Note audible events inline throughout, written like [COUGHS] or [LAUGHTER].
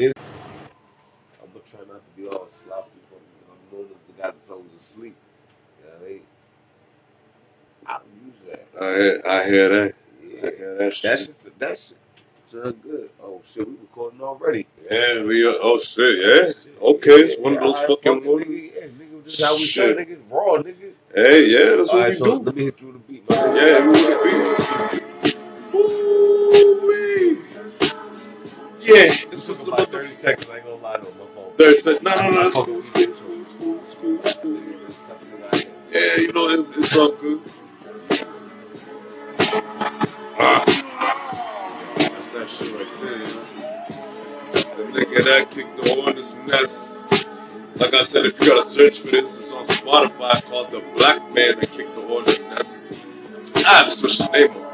I'm gonna try not to be all sloppy. but I'm known as the guy that was asleep. You know what I mean? I'll use that. I hear, I hear that. I Yeah. hear that That shit. shit, that shit sound good. Oh shit, we recording already. Yeah, we are, oh shit, yeah. Shit. Okay, it's one of those fucking fuck it, ones. nigga. Yeah, nigga, this is how we Shit. Raw, nigga. Hey, yeah, that's what Alright, we so do. let me hit you with the beat, man. Yeah, we would be. Ooh-wee. Yeah, was was about 30 seconds. I ain't gonna lie to phone. Third set. No, no, no, it's cool, it's cool, it's cool, it's cool, it's cool, it's cool. This type of nigga I am. Yeah, you know, it's, it's all good. Ah, that's that shit right there. The nigga that kicked the hornet's nest. Like I said, if you gotta search for this, it's on Spotify called The Black Man That Kicked the Hornet's Nest. I had to switch the name up,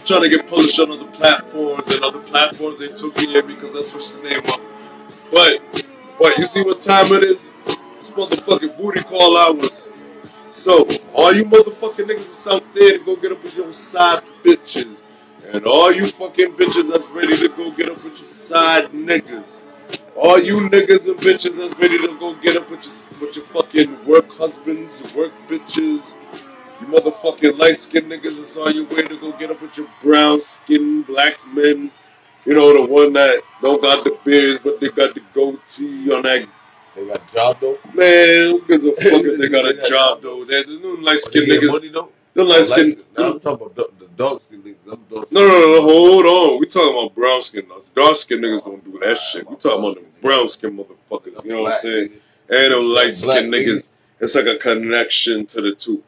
know. trying to get published on other platforms and other platforms they took me in because I switched the name up. But, but you see what time it is? It's motherfucking booty call hours. So, all you motherfucking niggas out there to go get up with your side bitches. And all you fucking bitches that's ready to go get up with your side niggas. All you niggas and bitches that's ready to go get up with your, with your fucking work husbands, work bitches. You motherfucking light skinned niggas that's on your way to go get up with your brown skinned black men. You know, the one that don't got the beards, but they got the goatee on that They got a job though. Man, who gives a fuck if they got a [LAUGHS] job though? They're the new light skinned niggas. money though. The light skin. Now No, I'm talking about the, the dark skin niggas. I'm dark no, no, no, hold on. We talking about brown skin. Dark skin niggas don't do that shit. We talking about the brown skin motherfuckers. You know what I'm saying? And them light skin niggas. It's like a connection to the two.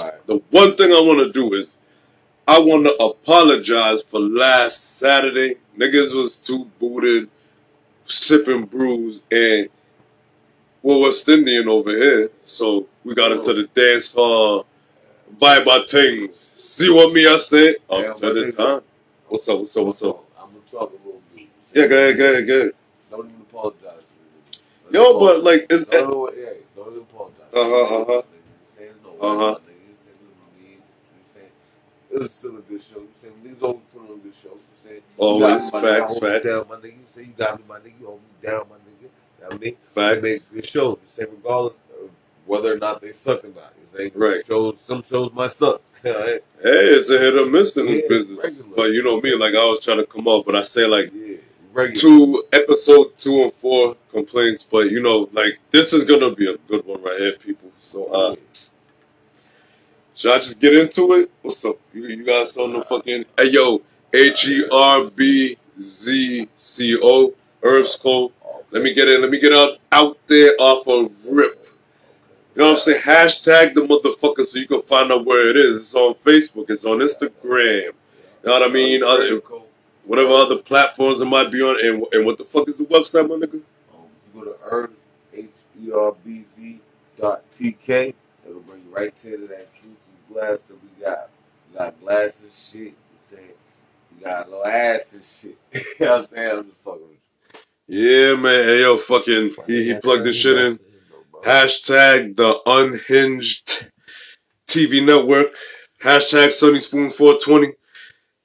Alright. The one thing I want to do is I want to apologize for last Saturday. Niggas was too booted, sipping brews, and well, West Indian over here. So we got into the dance hall, vibe our things. See what me I say? Yeah, Up to the time. What's up? What's up? What's up? I'm gonna talk a little bit. Yeah, go ahead, go ahead, go ahead. Don't even apologize. Don't Yo, even but like, it's Don't, don't, yeah, don't even apologize. Uh-huh, uh-huh. You saying no, Uh-huh. my nigga. You saying no, me. You saying it was still a good show. You saying these always put on a good show. You saying you Always, me, my nigga, I facts, hold you facts. Down, my nigga. You say you got me, my nigga. You hold me down, my nigga. You know what I mean? facts. They make good shows. You say regardless of whether or not they suck or not. You say Right. shows. Some shows might suck. yeah, Hey, it's a hit or miss in this Yeah, business. regular. But you know me, like I always try to come up, but I say like regular. two episode two and four complaints, but you know, like this is gonna be a good one right here, people. So uh should I just get into it? What's up? You, you guys on the fucking hey yo, H E R B Z C O Herbs Co. Let me get it, let me get out out there off of rip. You know what I'm saying? Hashtag the motherfucker so you can find out where it is. It's on Facebook, it's on Instagram. You know what I mean? Other whatever other platforms it might be on. And, and what the fuck is the website, my nigga? Um, if you go to herbs, H E R B Z dot T K, it'll bring you right to that juicy glass that we got. We got glass and shit. You saying we got little ass and shit. [LAUGHS] you know what I'm saying? I'm just fucking with Yeah, man. Hey, yo, fucking, he, he plugged this shit in. Hashtag the unhinged TV network. Hashtag Sunny Spoon 420.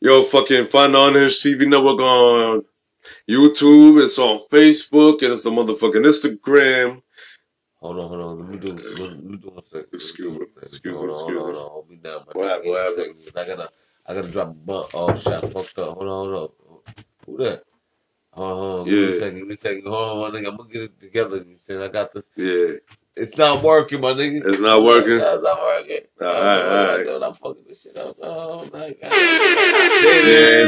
Yo, fucking find the unhinged TV network on YouTube. It's on Facebook and it's the motherfucking Instagram. Hold on, hold on. Let me do. Let me do one second. Excuse me, excuse me, on, excuse hold on, hold on. Hold me down. What happened, what Give me a happened? I gotta, I gotta drop a bump. Oh shit, I fucked up. Hold on, hold on. Who that? Hold on, hold on. Give me Yeah. a second. Give me a second. Hold on, my nigga. I'm gonna get it together. You saying I got this? Yeah. It's not working, my nigga. It's not working? It's not working. Alright, alright. I'm fucking this shit up. Oh my god. There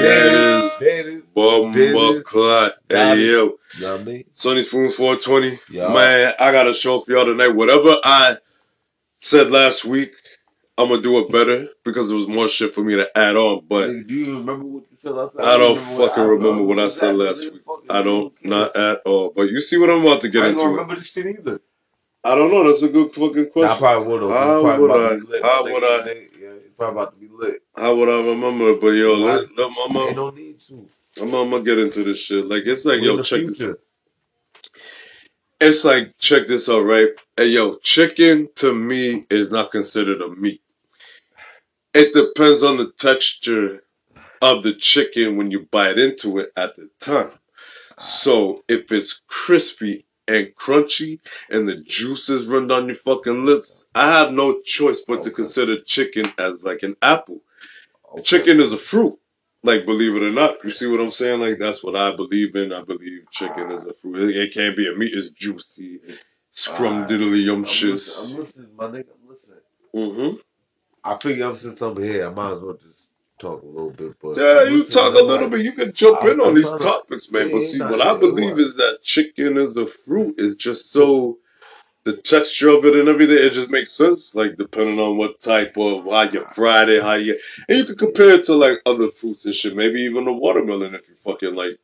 it is. It. Bomba clot. Hey, yo. You know what I mean? Sunny Spoon 420. Yeah. Man, I got a show for y'all tonight. Whatever I said last week, I'm gonna do it better because there was more shit for me to add on. But Nigga, do you remember what you said last I don't remember what- fucking I remember what I said last week. I don't, not at all. But you see what I'm about to get into. I don't remember this shit either. I don't know. That's a good fucking Nah, I probably would have. How would I- to be lit. how would I-. Yeah, probably about to be lit. How would I remember? But yo, let, let, Ain't I'm, no need to. I'm, I'm gonna get into this shit. Like it's like We yo, check this. future. It's like check this out, right? Hey yo, chicken to me is not considered a meat. It depends on the texture of the chicken when you bite into it at the time. So if it's crispy and crunchy and the juices run down your fucking lips, I have no choice but to consider chicken as like an apple. Okay. Chicken is a fruit. Like, believe it or not, you see what I'm saying? Like, that's what I believe in. I believe chicken is a fruit. It, can't be a meat. It's juicy, scrum diddly yum I'm I'm listening, my nigga. I'm listening. Mm-hmm. I figure I'm since I'm here, I might as well just talk a little bit. But Yeah, you talk a little like, bit. You can jump I- in on I'm these trying to- topics, man. Yeah, But see, what I believe what? is that chicken is a fruit. It's just so the texture of it and everything. It just makes sense. Like depending on what type of how you fried it, how you and you can compare it to like other fruits and shit. Maybe even a watermelon if you fucking like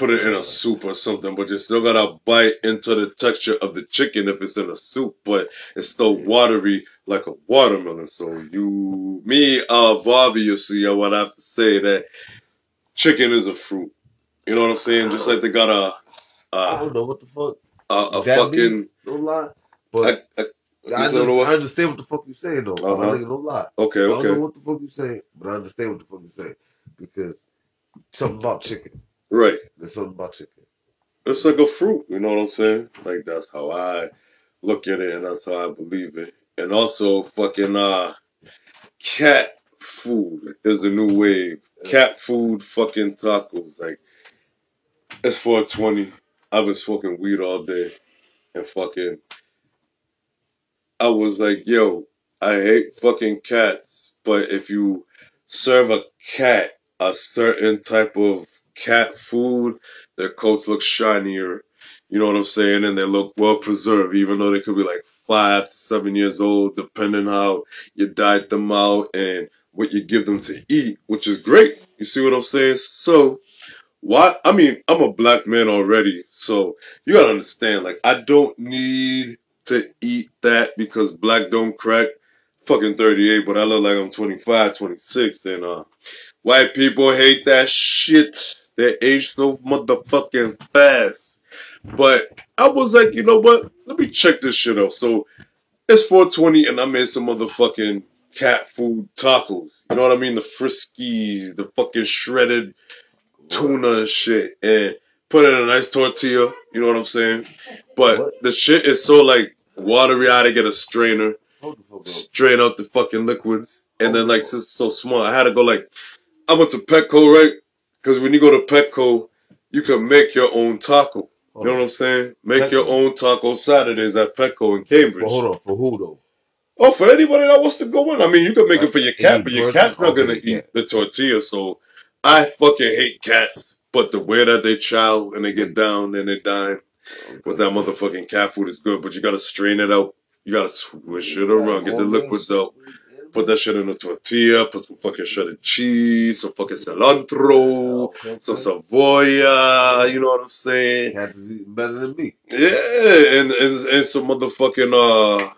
put it in a soup or something. But you still gotta bite into the texture of the chicken if it's in a soup. But it's still watery like a watermelon. So you, me, uh, obviously, I would have to say that chicken is a fruit. You know what I'm saying? Just like they got a I don't know what the fuck a, a fucking. means. No lie, but I, I, I, what? I understand what the fuck you saying though. My Uh-huh. nigga, no lie. okay, okay. I don't know what the fuck you saying, but I understand what the fuck you saying because something about chicken. Right. There's something about chicken. It's like a fruit. You know what I'm saying? Like that's how I look at it, and that's how I believe it. And also, fucking uh, cat food is the new wave. Cat food, fucking tacos. Like it's 420. I've been smoking weed all day, and fucking. I was like, yo, I hate fucking cats, but if you serve a cat a certain type of cat food, their coats look shinier. You know what I'm saying? And they look well preserved, even though they could be like five to seven years old, depending how you diet them out and what you give them to eat, which is great. You see what I'm saying? So, why? I mean, I'm a black man already, so you gotta understand. Like, I don't need to eat that because black don't crack. Fucking 38, but I look like I'm 25, 26, and uh, white people hate that shit. They age so motherfucking fast. But I was like, you know what? Let me check this shit out. So it's 420, and I made some motherfucking cat food tacos. You know what I mean? The friskies, the fucking shredded tuna and shit, and put it in a nice tortilla. You know what I'm saying? But the shit is so like watery. I had to get a strainer, strain out the fucking liquids, and then like it's so small, I had to go like I went to Petco, right? Because when you go to Petco, you can make your own taco. You know oh. what I'm saying? Make your own taco Saturdays at Petco in Cambridge. For, hold on, for who though? Oh, for anybody that wants to go in. I mean, you can make it for your cat, but your cat's not gonna eat the tortilla. So I fucking hate cats. But the way that they chow and they get down and they dine oh, with that motherfucking cat food is good. But you gotta strain it out. You gotta swish it around, get the liquids out. Put that shit in a tortilla. Put some fucking shredded cheese, some fucking cilantro, Okay, some okay. savoya. You know what I'm saying? Cats is eating better than me. Yeah, and and, and some motherfucking uh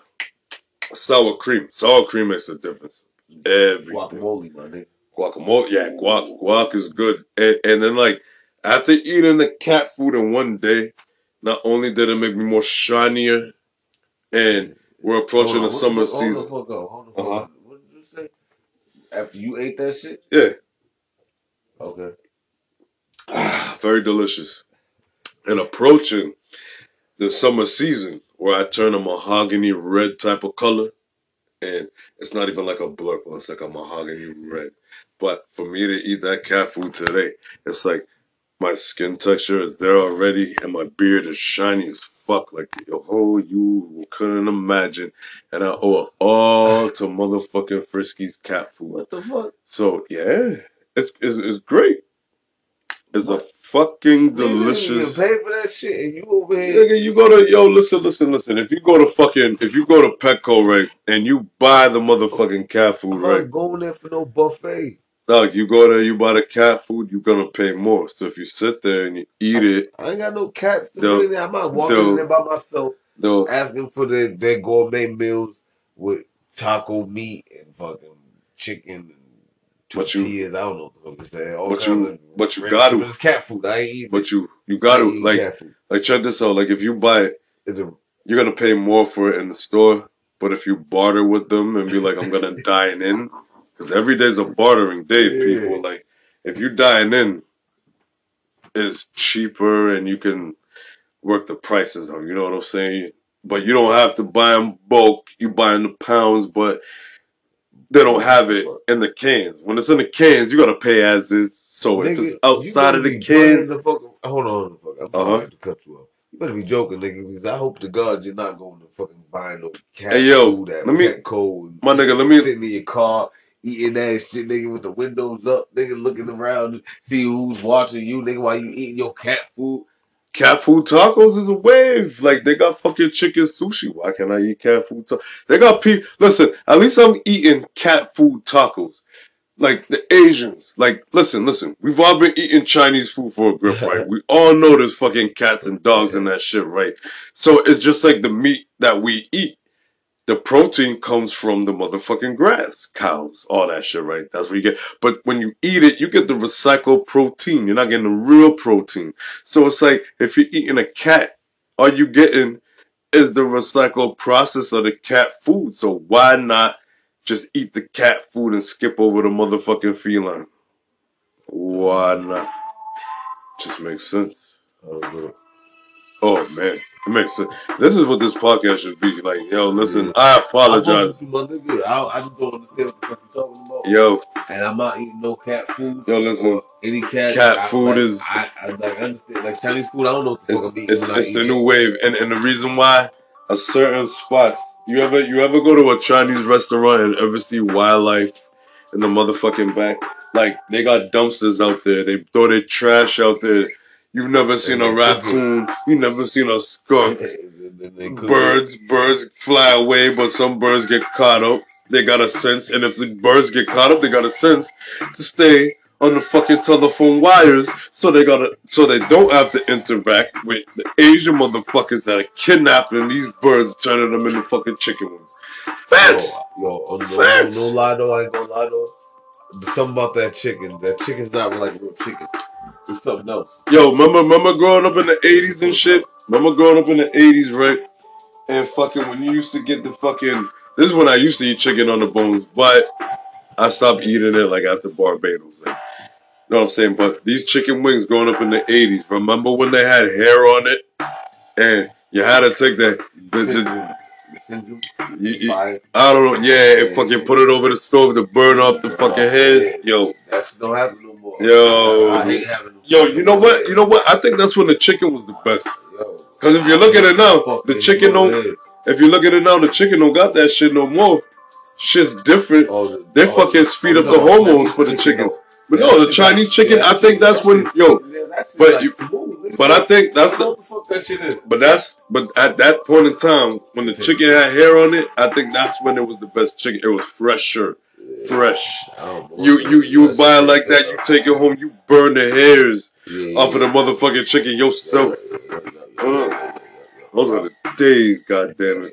sour cream. Sour cream makes a difference. Everything. Guacamole, my nigga. Guacamole, yeah, guac, guac is good. And and then like after eating the cat food in one day, not only did it make me more shinier, and we're approaching on, the summer fuck- Hold the season. fuck up. Hold the fuck Uh-huh. up. What did you say? After you ate that shit? Yeah, Okay. Ah, very delicious. And approaching the summer season where I turn a mahogany red type of color. And it's not even like a blurple, it's like a mahogany red. But for me to eat that cat food today, it's like my skin texture is there already and my beard is shiny as fuck. Like, oh, you couldn't imagine. And I owe it all to motherfucking Friskies cat food. What the fuck? So, yeah, it's, it's, it's great. It's a What? fucking Nigga didn't delicious. pay for that shit, and you over here. Nigga, you go to yo, listen, listen, listen. If you go to fucking, if you go to Petco, right, and you buy the motherfucking cat food, I'm right, not going there for no buffet. Dog, you go there, you buy the cat food, you're gonna pay more. So if you sit there and you eat it, I ain't got no cats to put in there. I'm not walking in there by myself though, asking for their, their gourmet meals with taco meat and fucking chicken and But you- tortillas. I don't know what the fuck you say. All but you, but you got to, it's cat food. I ain't eating. but you, you got to like, like check this out. Like if you buy it, It's a you're gonna pay more for it in the store. But if you barter with them and be like, I'm gonna [LAUGHS] dine in, because every day's a bartering day, Yeah. people. Like if you dine in, it's cheaper and you can work the prices out. You know what I'm saying? But you don't have to buy them bulk. You buy in the pounds, but they don't have it in the cans. When it's in the cans, you gotta pay as is. So if it's outside of the better be buying cans, fucking, hold on, fuck. I'm Uh-huh. sorry to cut you off. You better be joking, nigga, because I hope to God you're not going to fucking buy no cat Hey, yo, food at let me- and my nigga, let me sitting in your car eating that shit, nigga, with the windows up, nigga, looking around, see who's watching you, nigga, while you eating your cat food. cat food tacos is a wave. Like they got fucking chicken sushi. Why can't I eat cat food tacos? They got people. Listen, at least I'm eating cat food tacos. Like the Asians. Like listen, listen. We've all been eating Chinese food for a grip, right? We all know there's fucking cats and dogs in that shit, right? So it's just like the meat that we eat. The protein comes from the motherfucking grass, cows, all that shit, right? That's what you get. But when you eat it, you get the recycled protein. You're not getting the real protein. So it's like if you're eating a cat, all you getting is the recycled process of the cat food. So why not just eat the cat food and skip over the motherfucking feline? Why not? Just makes sense. Oh man, it makes sense. This is what this podcast should be like. Yo, listen, Yeah. I apologize. you, my nigga. I, I just don't understand what the fuck you're talking about. Yo, And I'm not eating no cat food. yo, listen. any cat. Cat I- food like, is- I, I like understand like Chinese food. I don't know what the fuck It's I'm eating. it's, it's the it. new wave, and and the reason why a certain spots. You ever you ever go to a Chinese restaurant and ever see wildlife in the motherfucking back? Like they got dumpsters out there. They throw their trash out there. You've never seen a raccoon. You've never seen a skunk. And then they cook it. Birds, birds fly away, but some birds get caught up. They got a sense, and if the birds get caught up, they got a sense to stay on the fucking telephone wires, so they gotta, so they don't have to interact with the Asian motherfuckers that are kidnapping these birds, turning them into fucking chicken wings. Facts. Yo, yo no, no, no lie though, I ain't gonna lie though. Something about that chicken. That chicken's not like real chicken. It's something else. Yo, remember, remember growing up in the '80s and shit. Remember growing up in the '80s, right? And fucking when you used to get the fucking. This is when I used to eat chicken on the bones, but I stopped eating it like after Barbados. Like, you know what I'm saying? But these chicken wings growing up in the '80s. Remember when they had hair on it, and you had to take the. the, the. You, you- I don't know. Yeah, and fucking put it over the stove to burn off the oh, fucking head. Yo, That shit don't happen no more. Yo. I hate having. yo, you know what? You know what? I think that's when the chicken was the best. Cause if you look at it now, the chicken don't. what it is. If you look at it now, the chicken don't got that shit no more. Shit's different. Oh, They oh, fucking speed oh, up the hormones for the chickens. But Yeah, no, the Chinese chicken, yeah, I think that's that when yo. that but like you- smooth. But I think that's what the fuck that shit is. but that's but at that point in time when the chicken had hair on it, I think that's when it was the best chicken. It was fresher, fresh. You you you would buy it like that. You take it home. You burn the hairs off of the motherfucking chicken yourself. Yeah, Those are the days, goddamn it.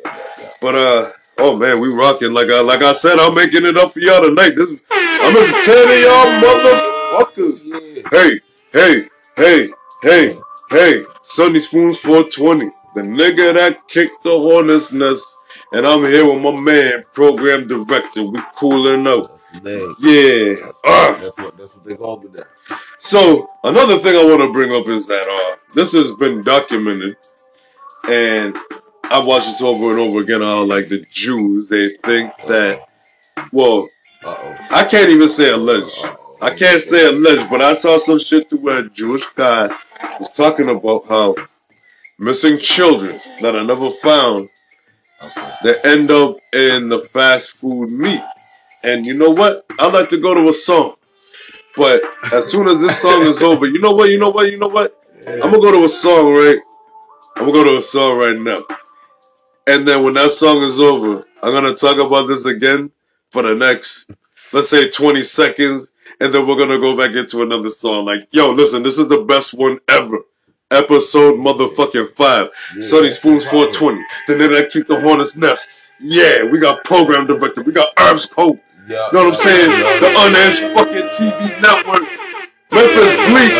But uh, oh man, we rocking. Like I like I said, I'm making it up for y'all tonight. This is I'm entertaining y'all motherfuckers. Yeah. Hey, hey, hey, hey, hey, Sunny Spoons 420. The nigga that kicked the hornet's nest. And I'm here with my man, program director. We cooling out. That's. Yeah. That's, Uh, that's what that's what they call me now. so another thing I want to bring up is that uh, this has been documented, and I watched this over and over again. How like the Jews, they think that. Well, Uh oh. I can't even say alleged. I can't say alleged, but I saw some shit to where a Jewish guy was talking about how missing children that are never found Okay. that end up in the fast food meat. And you know what? I'd like to go to a song. But as soon as this song is over, you know what? You know what? You know what? I'm gonna go to a song, right? I'm gonna go to a song right now. And then when that song is over, I'm gonna talk about this again for the next, let's say 20 seconds, and then we're gonna go back into another song. Like, yo, listen, this is the best one ever. Episode motherfucking five. Yeah, Sunny Spoons right. 420. The nigga that kicked the hornet's nest. Yeah, we got program director. We got Herbs Cope. Yeah. You know what I'm saying? Yeah. The unhinged fucking TV network. Memphis Bleek.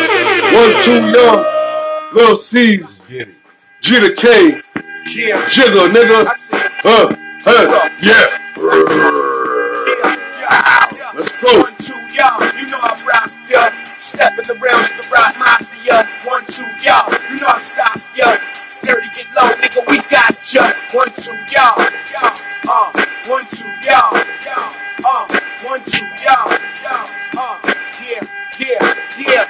One, two, young. Lil C's. G to K. Yeah, Jiggle, nigga. Uh, uh, yeah. Let's go. One, two, y'all, you know I rock, yeah. Step in the realms of the rock mafia. One, two, y'all, you know I stop, yeah. Dirty, get low, nigga, we got ya. One, two, y'all, y'all, uh. One, two, y'all, y'all, uh. One, two, y'all, y'all, uh. Yeah, yeah, yeah.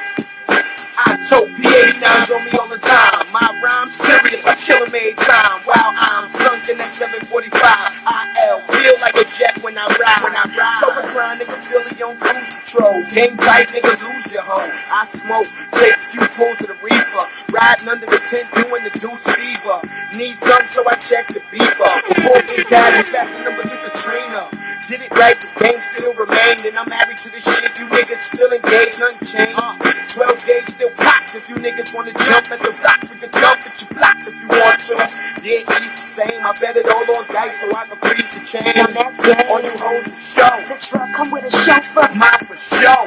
I told P89s on me all the time. My rhyme's serious, I kill 'em every time. While I'm sunken at 745, IL feel like a jet when I ride. When I ride. So a grind, nigga, Billy on cruise control. Game tight, nigga, lose your home. I smoke, take a few pulls of the reefer. Riding under the tent, doing the deuce fever. Need some, so I check the beeper. Before Big Daddy, back the number to Katrina. Did it right, the game still remained. And I'm married to this shit, you niggas still engaged, nothing changed. Uh. 12 gauge still popped. If you niggas wanna jump at the block, we can jump at your block if you want to. Yeah, each the same. I bet it all on dice so I can freeze the chain. Now that's game. On you hoes and show. The truck come with a chauffeur. Mine for show.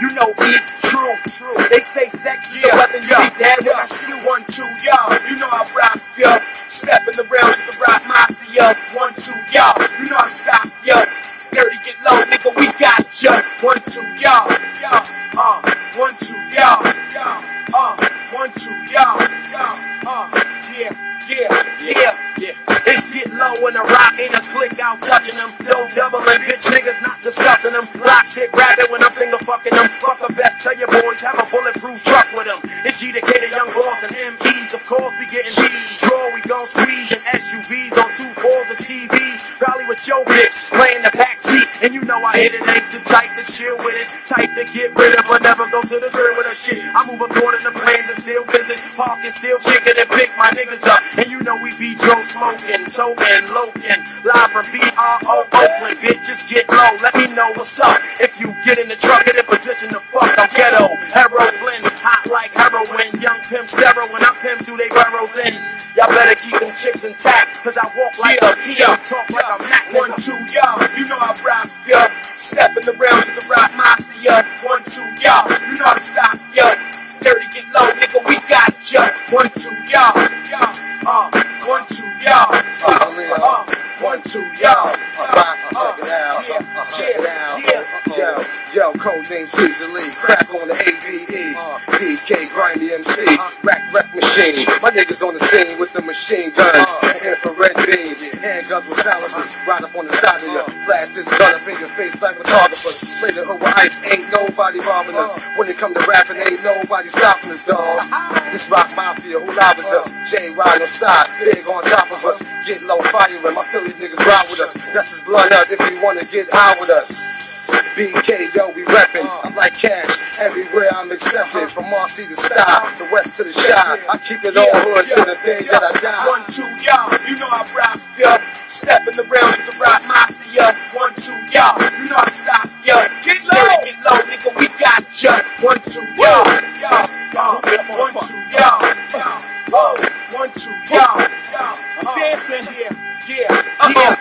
You know it's true. True. They say sex is a weapon. You be dead when I shoot one, two, y'all. You know I rock, yo. Step in the realms of the rock mafia. One, two, y'all. You know I stop, yo. Dirty, get low, nigga. We got ya. One, two, y'all. Y'all. Uh. One, two, y'all. Y'all. Uh. One, two, y'all. Y'all. Uh. Yeah. Yeah. Yeah. Yeah. It's get low in the rock, ain't a click out touching them. Still doubling, bitch niggas not discussing them. Blocks hit grab it when I'm finger fucking them. Fuck the best, tell your boys have a bulletproof truck with them. It's G to K to young boss and MPs, of course we getting cheese. Draw, we gon' squeeze in SUVs on two fours and TVs. Probably with your bitch, laying the back And you know I hit it, ain't the type to chill with it. Type to get rid of, but never go to the crib with a shit. I move according to plans and still visit. Parking, still kicking and pick my niggas up. And you know we be drove smoking, token, loking. Live from BRO Oakland. Bitches get low, let me know what's up. If you get in the truck and in position to fuck, I'm ghetto. Heroin, hot like heroin. Young pimp when I pimp through they burrows in. Y'all better keep them chicks intact, cause I walk like a P.O. Talk like a Mac. One, two, y'all. You know I rock, yeah. Step in the realms of the rock mafia. One, two, y'all. You know I stop, yeah. Dirty, get low, nigga, we got ya. One, two, y'all. Y'all. Uh, one, two, y'all. Uh, uh, one, two, y'all. Uh, uh, uh yeah, yeah, yeah. Yo, yo, code name Caesar Lee, crack on the AVE, PK grimy MC, rack wreck machine. My niggas on the scene with the machine guns, infrared beams, handguns with silencers, right up on the side of you. Flash this gun up in your face like photographers. Hood with ice, ain't nobody robbing us. When it come to rapping, ain't nobody stopping us, dog. This rock mafia, who lobbies us? J ride on side, big on top of us. Get low firing, my Philly niggas ride with us. That's his blood up if you wanna get high with us. BK, yo, we reppin'. I'm like cash. Everywhere I'm accepted. From RC to style, the west to the shy. I keep it all hood to the day that I die. One, two, y'all. You know I rock, yeah. Step in the realms of the rock mafia. One, two, y'all. You know I stop, yeah. Get low, get low, nigga. We got ya. One, two, y'all. Y'all, y'all. One, two, y'all. Y'all. Oh, uh, one, two, y'all. Y'all. Uh, I'm dancing. Yeah, yeah, yeah.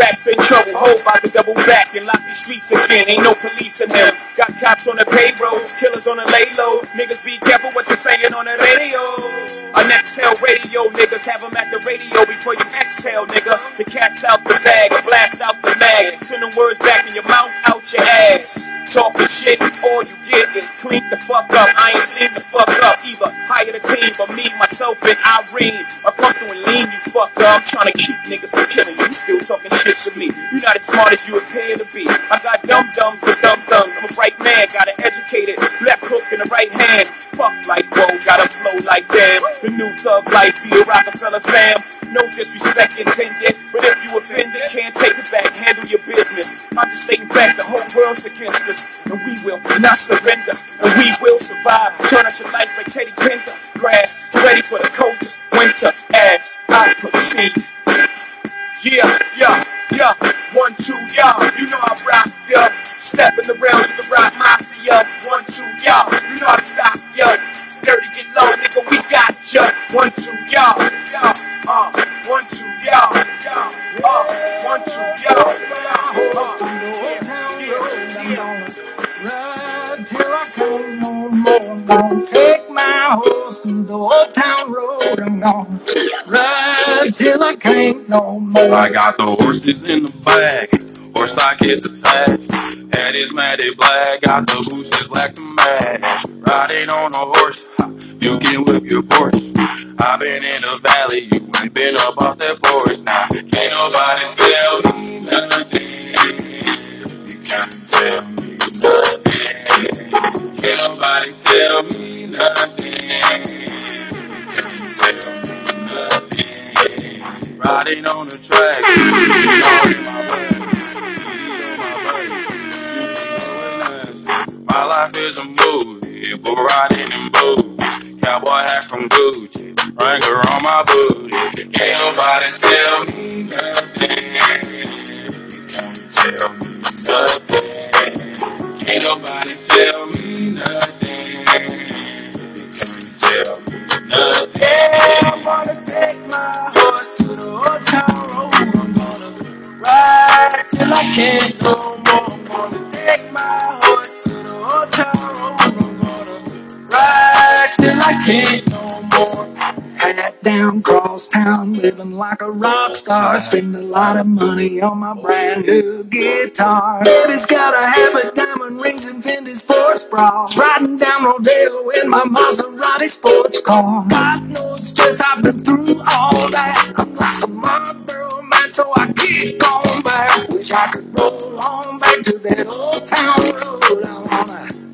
Rats in trouble, hold by the double back and lock these streets again. Ain't no police in them. Got cops on the payroll, killers on the lay low. Niggas be careful what you're saying on the radio. An exhale radio, niggas have them at the radio before you exhale, nigga. The cat's out the bag, blast out the mag. Send them words back in your mouth, out your ass. Talking shit, all you get is clean the fuck up. I ain't seen the fuck up either. Hire the team, but me, myself, and Irene I come through and lean you fuck up. I'm trying to keep niggas from killing. You still talking shit me. You're not as smart as you appear to be. I got dumb dumbs with dumb thumbs. I'm a bright man, got an educated left hook in the right hand. Fuck like whoa, got a flow like damn. The new thug life, be a Roc-A-Fella fam. No disrespect intended, but if you offended, can't take it back. Handle your business. I'm just stating back, the whole world's against us, and we will not surrender, and we will survive. Turn out your lights like Teddy Pendergrass. Ready for the coldest winter as I proceed. Yeah, yeah, yeah. One, two, y'all. You know I rock, yeah. Step in the realms of the rock mafia. One, two, y'all. You know I stop, yeah. Dirty, get low, nigga. We got ya. One, two, y'all. Y'all. Uh. One, two, y'all. Y'all. Uh. One, two. Y'all. Uh. Yeah, yeah, yeah. Till I can't no more. I'm gonna take my horse through the old town road. I'm gonna ride till I can't no more. I got the horses in the back, horse stock is attached. Head is matted black, got the bushes black to match. Riding on a horse, you can whip your Porsche. I've been in the valley, you ain't been up off that porch. Now, can't nobody tell me nothing. You can't tell me nothing. Can't nobody tell me nothing. Tell me nothing. Riding on the track. My life is a movie, but riding in boots. Cowboy hat from Gucci, Wrangler on my booty. Can't nobody tell me nothing. Can't tell me nothing. Can't nobody tell me nothing. Tell me nothing. I wanna take my horse to the old town road. I'm gonna ride till I can't no more. I'm gonna take my horse to the old town road. I'm gonna ride till I can't no more. Hat down, cross town, living like a rock star. Spend a lot of money on my brand new guitar. Baby's got a habit, diamond rings and Fendi sports bras. Riding down Rodeo in my Maserati sports car. God knows stress, I've been through all that. I'm like a Marlboro man, so I keep going back. Wish I could roll on back to that old town road. I wanna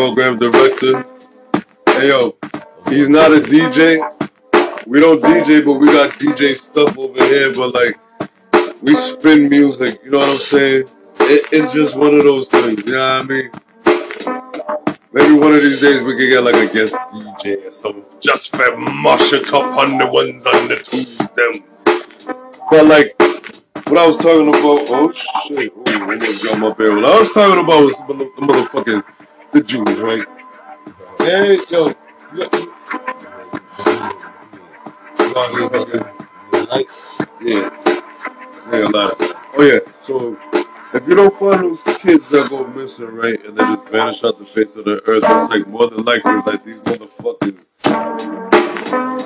Program director. Hey yo, he's not a DJ. We don't DJ, but we got DJ stuff over here. But like, we spin music. You know what I'm saying? It, it's just one of those things. You know what I mean? Maybe one of these days we could get like a guest DJ or something. Just for mash it up on the ones on the twos, them. But like, what I was talking about, oh shit, ooh, I almost got my bear. What I was talking about was the motherfucking the Jews, right? Hey, yo, yeah, yeah, a lot. Of, oh yeah, so if you don't find those kids that go missing, right, and they just vanish off the face of the earth, it's like more than likely like these motherfuckers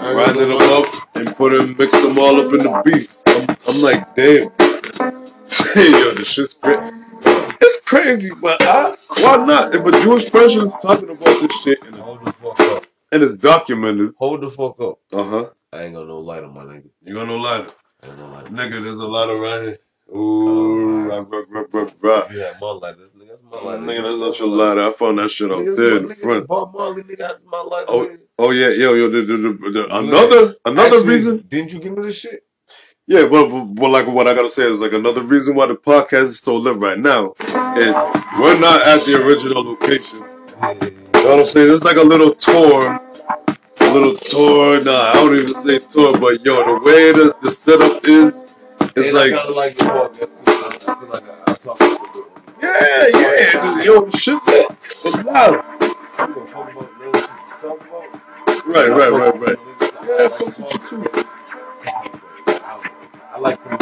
grinding them up and put them, mix them all up in the beef. I'm, I'm like, damn. [LAUGHS] Yo, this shit's great. It's crazy, but I, why not? If a Jewish person is talking about this shit and, Hold the fuck up. and it's documented, Hold the fuck up. uh huh. I ain't got no light on my nigga. You gonna lighter. I ain't no light. Nigga, there's a lot around here. Ooh, rock, rock, rock. You have my light. This nigga, that's my light. Nigga, that's not your lighter. I found that shit Nigga, there in the front. Bob Marley, nigga, that's my light. Oh, nigga. Oh yeah, yo, yo, the, the, the, the, another another Actually, reason. Didn't you give me this shit? Yeah, but, but, like what I gotta say is like another reason why the podcast is so lit right now is we're not at the original location. You know what I'm saying? It's like a little tour, a little tour. Nah, I don't even say tour, but yo, the way the, the setup is, it's And like of like the podcast I feel like I, I talk a little bit. yeah, yeah, yo, the shit lit. It's loud. You gonna talk about little shit to talk about? Right, right, right, right. Yeah, Yeah, fuck with you too. I like some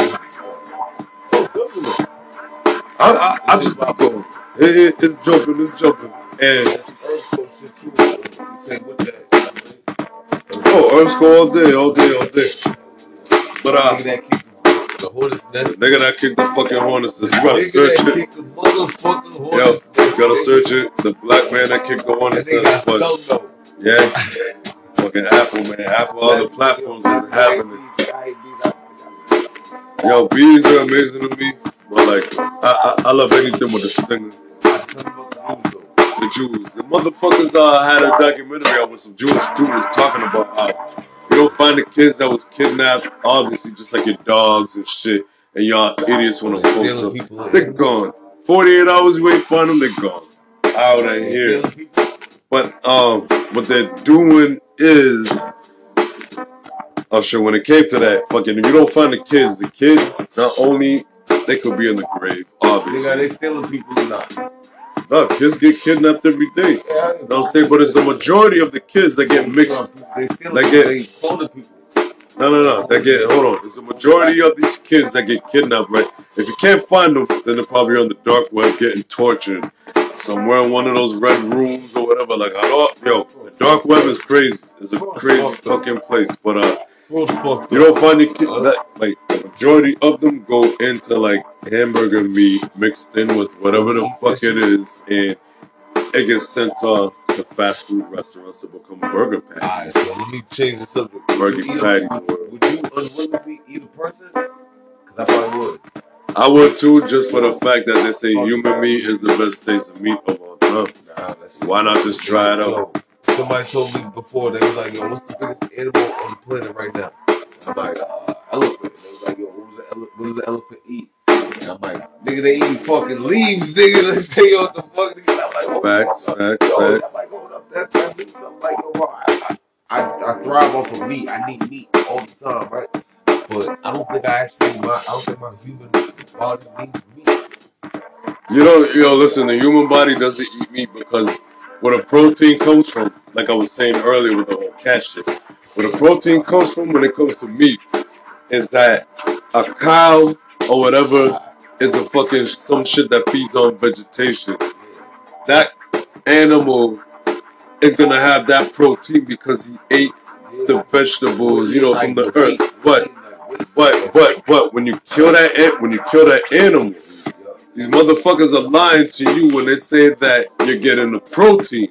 I, I, I just going. It, it, it's jumping, it's jumping, and shit too. You say what that? oh, Earth's all day, all day, all day. But uh, Nigga that kicked the hornet's nest. nigga that kicked the fucking hornets, you gotta search it. Yo, you gotta search it. The black man that kicked the hornets, That nigga got but stoned though. yeah, fucking Apple man, Apple, all the platforms is happening. Yo, bees are amazing to me, but like, I, I, I love anything with a stinger. The Jews, the motherfuckers uh, had a documentary out with some Jewish dudes talking about how you don't find the kids that was kidnapped, obviously just like your dogs and shit, and y'all idiots want to post them. They're gone. 48 hours you ain't find them, they're gone. out of here. But um, what they're doing is, oh shit. When it came to that, fucking, if you don't find the kids, the kids not only they could be in the grave, Nigga, obviously. they stealing people or not? No, kids get kidnapped every day. Yeah, You know what I'm saying? But it's the majority of the kids that get mixed. They stealing Like people. it- They people. No, no, no. That get hold on. It's the majority of these kids that get kidnapped, right? If you can't find them, then they're probably on the dark web getting tortured somewhere in one of those red rooms or whatever. Like, I don't, yo, the dark web is crazy. It's a crazy fucking place. But uh, World's fucked you don't find your kid that like the majority of them go into like hamburger meat mixed in with whatever the fuck it is, and it gets sent off to fast food restaurants to become a burger patties. Alright, so let me change the subject. Burger Would patty. a- Would you unwillingly eat a person? Because I probably would. I would too, just for the fact that they say human meat is the best taste of meat of all time. Nah, Why not just try it out? Somebody told me before, they was like, yo, what's the biggest animal on the planet right now? I'm like, uh, elephant. They was like, yo, what, was the ele- what does the elephant eat? And I'm like, nigga, they eat fucking leaves, nigga. [LAUGHS] Let's say, yo, what the fuck, nigga. I'm like, hold Facts, the fuck facts, Yo, I'm like, hold up, that, that means something like, yo, bro, I, I, I thrive off of meat. I need meat all the time, right? But I don't think I actually, my, I don't think my human body needs meat. You know, yo, listen, the human body doesn't eat meat because where the protein comes from, like I was saying earlier with the whole cat shit, where the protein comes from when it comes to meat is that a cow or whatever is a fucking some shit that feeds on vegetation. That animal is gonna have that protein because he ate the vegetables, you know, from the earth. But but but but when you kill that when you kill that animal, these motherfuckers are lying to you when they say that you're getting the protein.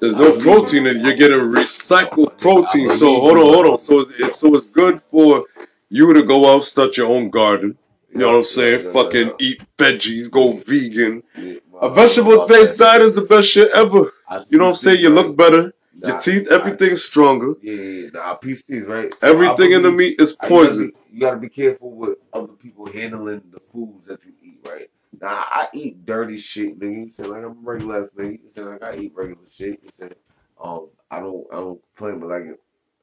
There's no protein in it. You're getting recycled protein. So hold on, hold on. So it's, so it's good for you to go out start your own garden. You know what I'm saying? Fucking eat veggies, go vegan. A vegetable based diet is the best shit ever. You know what I'm saying? You look better. Your teeth, everything's stronger. Yeah, yeah, nah, piece these, right? So Everything in the meat is you gotta poison. be- You gotta be careful with other people handling the foods that you eat, right? Now I eat dirty shit, nigga. You say like I'm regular ass nigga. You say like I eat regular shit. You say um I don't I don't complain, but like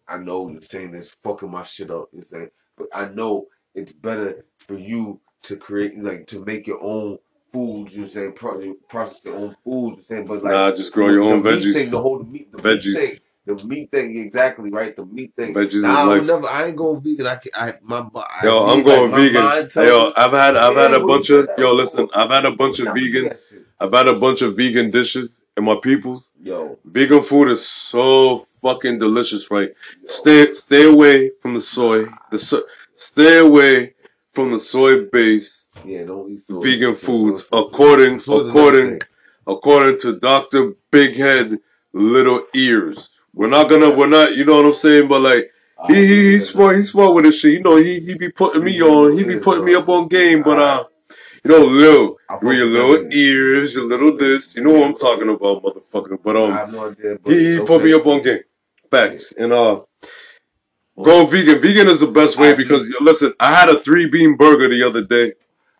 I know you're saying this fucking my shit up. You say, but I know it's better for you to create like to make your own foods. You say pro- process your own foods. You say, but like Nah, just grow your the own meat veggies. Thing, the whole meat, the Veggies. meat thing, the meat thing, exactly right. The meat thing. Veggies Nah, I life. never. I ain't going vegan. I can. I my. I Yo, I'm going like, vegan. Yo, I've had I've had a bunch of yo. Listen, I've had a bunch of vegan. I've had a bunch of vegan dishes and my peoples. Yo, Vegan food is so fucking delicious, right? Stay stay away from the soy. The so, stay away from the soy based yeah, soy. vegan Soy- foods soy- according soy's according according to Doctor Big Head Little Ears. We're not gonna we're not you know what I'm saying, but like he he he's smart he's smart with his shit. You know he he be putting me on he be putting me up on game, but uh you know little with your little ears, your little this, you know what I'm talking about, motherfucker. But I um have no idea. But he, he put me up on game. Facts. And uh go vegan. Vegan is the best way because listen, I had a three bean burger the other day.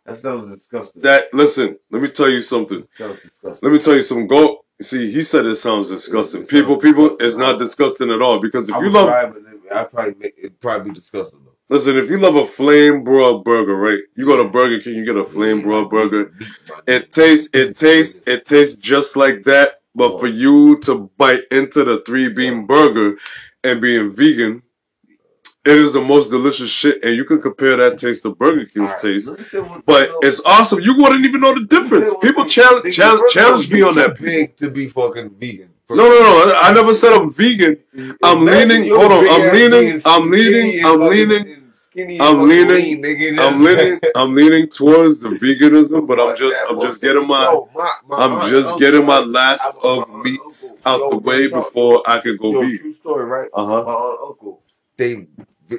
That sounds disgusting. That listen, let me tell you something. That sounds disgusting. Let me tell you something. Go see. He said it sounds disgusting. It sounds People, people, disgusting. it's not disgusting at all. Because if I you love, try, but it- I probably make it probably be disgusting though. listen, if you love a flame broiled burger, right? You go to Burger King, you get a flame broiled burger. Meat, my nigga. It tastes, it tastes, it tastes just like that. But for you to bite into the three bean burger and being vegan, it is the most delicious shit. And you can compare that taste to Burger King's Alright, taste. let me say one- But it's awesome. You wouldn't even know the let me say difference. People thing. challenge, Nigga, challenge, challenge me on that. Big to be fucking vegan. No, no, no. I never said I'm vegan. I'm leaning- hold on, I'm leaning- I'm leaning- I'm leaning- Skinny I'm leaning- lean. I'm leaning, I'm leaning towards the [LAUGHS] veganism, but I'm just, I'm just getting my, Yo, my, my I'm just uncle, getting my last my of meats uncle, out yo, the way before I could go Yo, vegan. true story, right? Uh huh. and uncle, they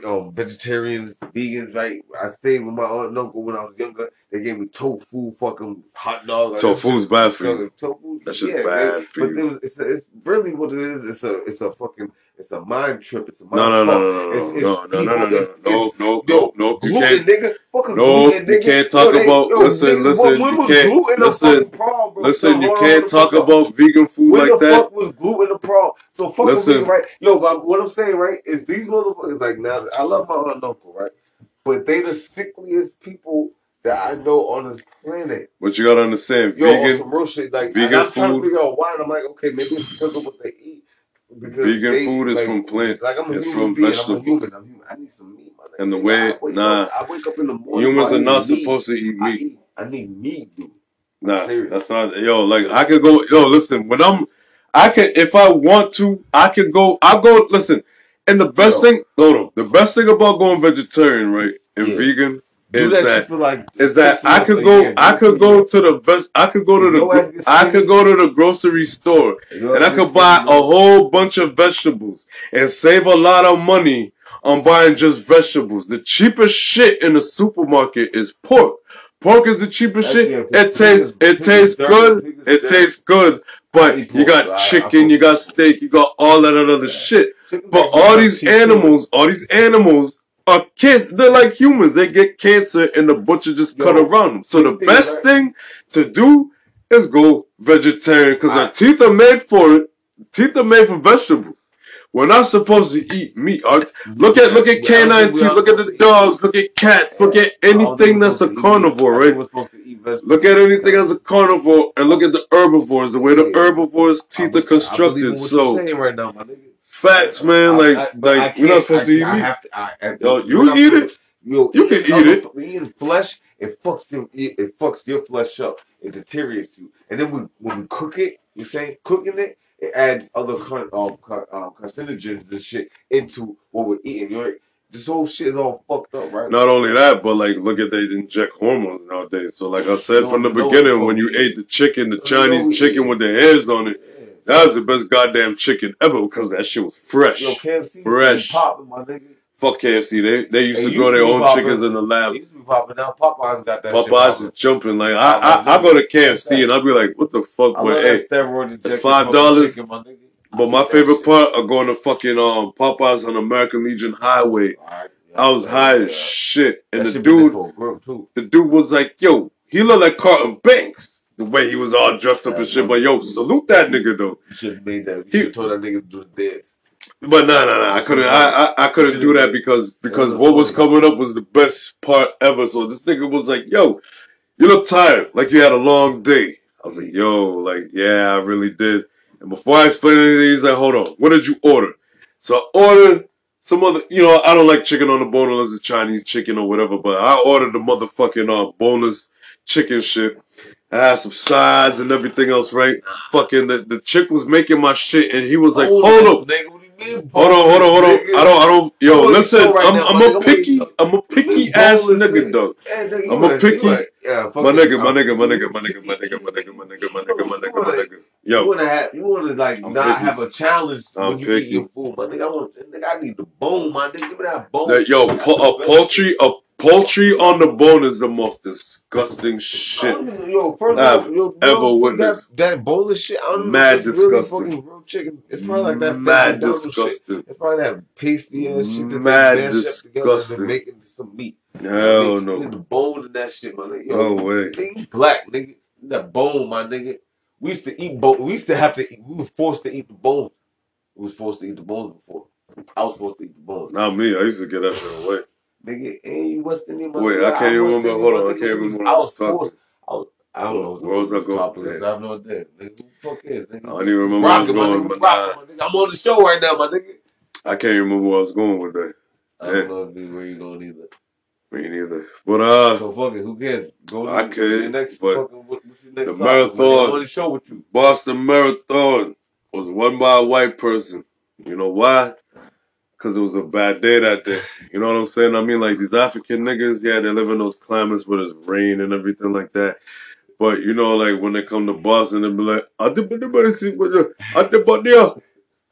um vegetarians, vegans, right? I stayed with my aunt and uncle when I was younger. They gave me tofu, fucking hot dog. Like, Tofu's bad for you. Tofu, That's just yeah, bad man. for but you. was, it's, it's really what it is. It's a it's a fucking It's a mind trip. It's a mind No, no, no, no, no, It's- no, it's no, no, no, no, no, no, no, no, no. You Gluten, can't. nigga. Fuck a No, gluten, you nigga. can't talk Yo, they- about- yo, listen, nigga, listen, When, when you can't- listen, problem, bro? Listen, Yo, you can't the talk about vegan food When like the that. fuck was gluten a problem? So fuck with Listen. me, right? Yo, but what I'm saying, right, is these motherfuckers like now. I love my aunt and uncle, right? But they the sickliest people that I know on this planet. But you gotta understand, Yo, vegan, some real shit. Like, vegan I'm trying to figure out why. And I'm like, okay, maybe it's because of what they eat. Because Vegan they, food is like, from plants. Like I'm a It's human from being. I'm a vegetables. human. I'm human. I need some meat, my nigga. And the way- I nah. up, I wake up in the morning. humans are not meat. supposed to eat I meat. eat. I need meat, dude. Nah, serious. that's not. Yo, like I could go. Yo, listen. When I'm, I can if I want to, I can go. I'll go. Listen. And the best Yo. thing, no, no. The best thing about going vegetarian, right, and Yeah. vegan Do is that, that shit for like is that I could go. year, I could go to the. I could go to the. I could go to the grocery store and I could buy a whole bunch of vegetables and save a lot of money on buying just vegetables. The cheapest shit in the supermarket is pork. Pork is the cheapest That's- shit. It tastes it tastes good. It tastes good. But you pork, I- I got chicken, you got steak, you got all that other shit. But all these animals, all these animals are kids. They're like humans. They get cancer and the butcher just cut around them. So the best right? thing to do is go vegetarian because our ah. teeth are made for it. Teeth are made for vegetables. We're not supposed to eat meat. Look at look at canine teeth. Look at the supposed to eat dogs. Look at cats. Look at I don't think anything that's a supposed to eat carnivore, right? think We're supposed to eat vegetables. Look at anything as a carnivore and look at the herbivores. The way the herbivores' teeth are constructed. I believe in what So right now. Facts, man. I- Like I- but I like we're not supposed to eat I meat. have to. Yo, you eat it. Yo, You can eat it. Eating flesh, it fucks you. It, it fucks your flesh up. It deteriorates you. And then we, when we cook it, you say cooking it, it adds other con, um, con, um, carcinogens and shit into what we're eating. You're, this whole shit is all fucked up, right? Not only that, but like look at they inject hormones nowadays. So like I said No, from the no, beginning, no. when you ate the chicken, the Chinese chicken with the hairs on it, Yeah. That was the best goddamn chicken ever because that shit was fresh. Yo, KFC Fresh. popping, my nigga. Fuck KFC. They they used It to used grow to their own poppin'. chickens in the lab. used to be popping. Now Popeyes got that shit Popeyes is jumping. Like I I, I go to KFC and I'll be like, what the fuck? I But hey, that $5. chicken, my nigga. but my favorite part of going to fucking um Popeyes on American Legion Highway. Alright, yeah, I was yeah, high yeah. as shit, and That the shit been there dude for a grip, too. the dude was like, yo, he looked like Carlton Banks. The way he was all dressed up and shit. But yo, salute that nigga though. You should have made that. You He- told that nigga to do the dance. But nah, nah, nah. I couldn't. I, I, I couldn't do that because because what was coming up was the best part ever. So this nigga was like, yo, you look tired, like you had a long day. I was like, yo, like yeah, I really did. And before I explain anything, he's like, hold on, what did you order? So I ordered some other, you know, I don't like chicken on the bone unless it's Chinese chicken or whatever. But I ordered the motherfucking uh, boneless chicken shit. I had some sides and everything else, right? Fucking the, the chick was making my shit, and he was like, hold Boneless, up. nigga. What do you mean? Hold on, hold on, hold on. boneless, I don't, I don't. Yo, I'm listen, right I'm, now, I'm nigga. a picky, I'm a picky ass nigga. nigga, dog. Hey, nigga, I'm a picky- like- yeah, fuck My nigga, my nigga, my nigga, my nigga, my nigga, my nigga, my nigga, my nigga, my nigga, my nigga. Yo, You wanna have, you wanna like I'm not picky. have a challenge I'm when you picky. eat your food, my nigga. I want, nigga, I need the bone, my nigga. Give me that bone. that, yo, pu- a poultry, a poultry on the bone is the most disgusting shit. Yo, first I've of all, yo, ever yo, witnessed. That, that boneless shit, I don't know Mad if it's really fucking real chicken. It's probably like that Mad McDonald's shit. It's probably that pasty ass shit that Mad they mash up together disgusting. and make into some meat. Hell need no. the bone in that shit, my nigga. Yo, No way. nigga, black, nigga. That bone, my nigga. We used to eat bone. We used to have to eat. We were forced to eat the bone. We was forced to eat the bones before. I was supposed to eat the bones. Not me. I used to get that shit away. Nigga, and you West Indian. my Wait, nigga. I can't even remember. Hold on, I can't We was- remember I I was was forced. I, was, I don't know what the Where was I going with that? I have no idea. Nigga, who the fuck is? Nigga? I don't even remember where I was Rockin', my going, nigga. but Rockin', my nigga. I'm on the show right now, my nigga. I can't remember where I was going with that. I don't know if you- where you going either. Me neither. But uh, So fuck it. Who cares? Go I the- could, the next but fucking. What, what's the next the topic, my marathon- I'm on the show with you. Boston Marathon was won by a white person. You know why? Because it was a bad day that day. You know what I'm saying? I mean, like these African niggas, yeah, they live in those climates where there's rain and everything like that. But you know, like when they come to Boston, they be like, "Adibadibadisi, Adibadiya.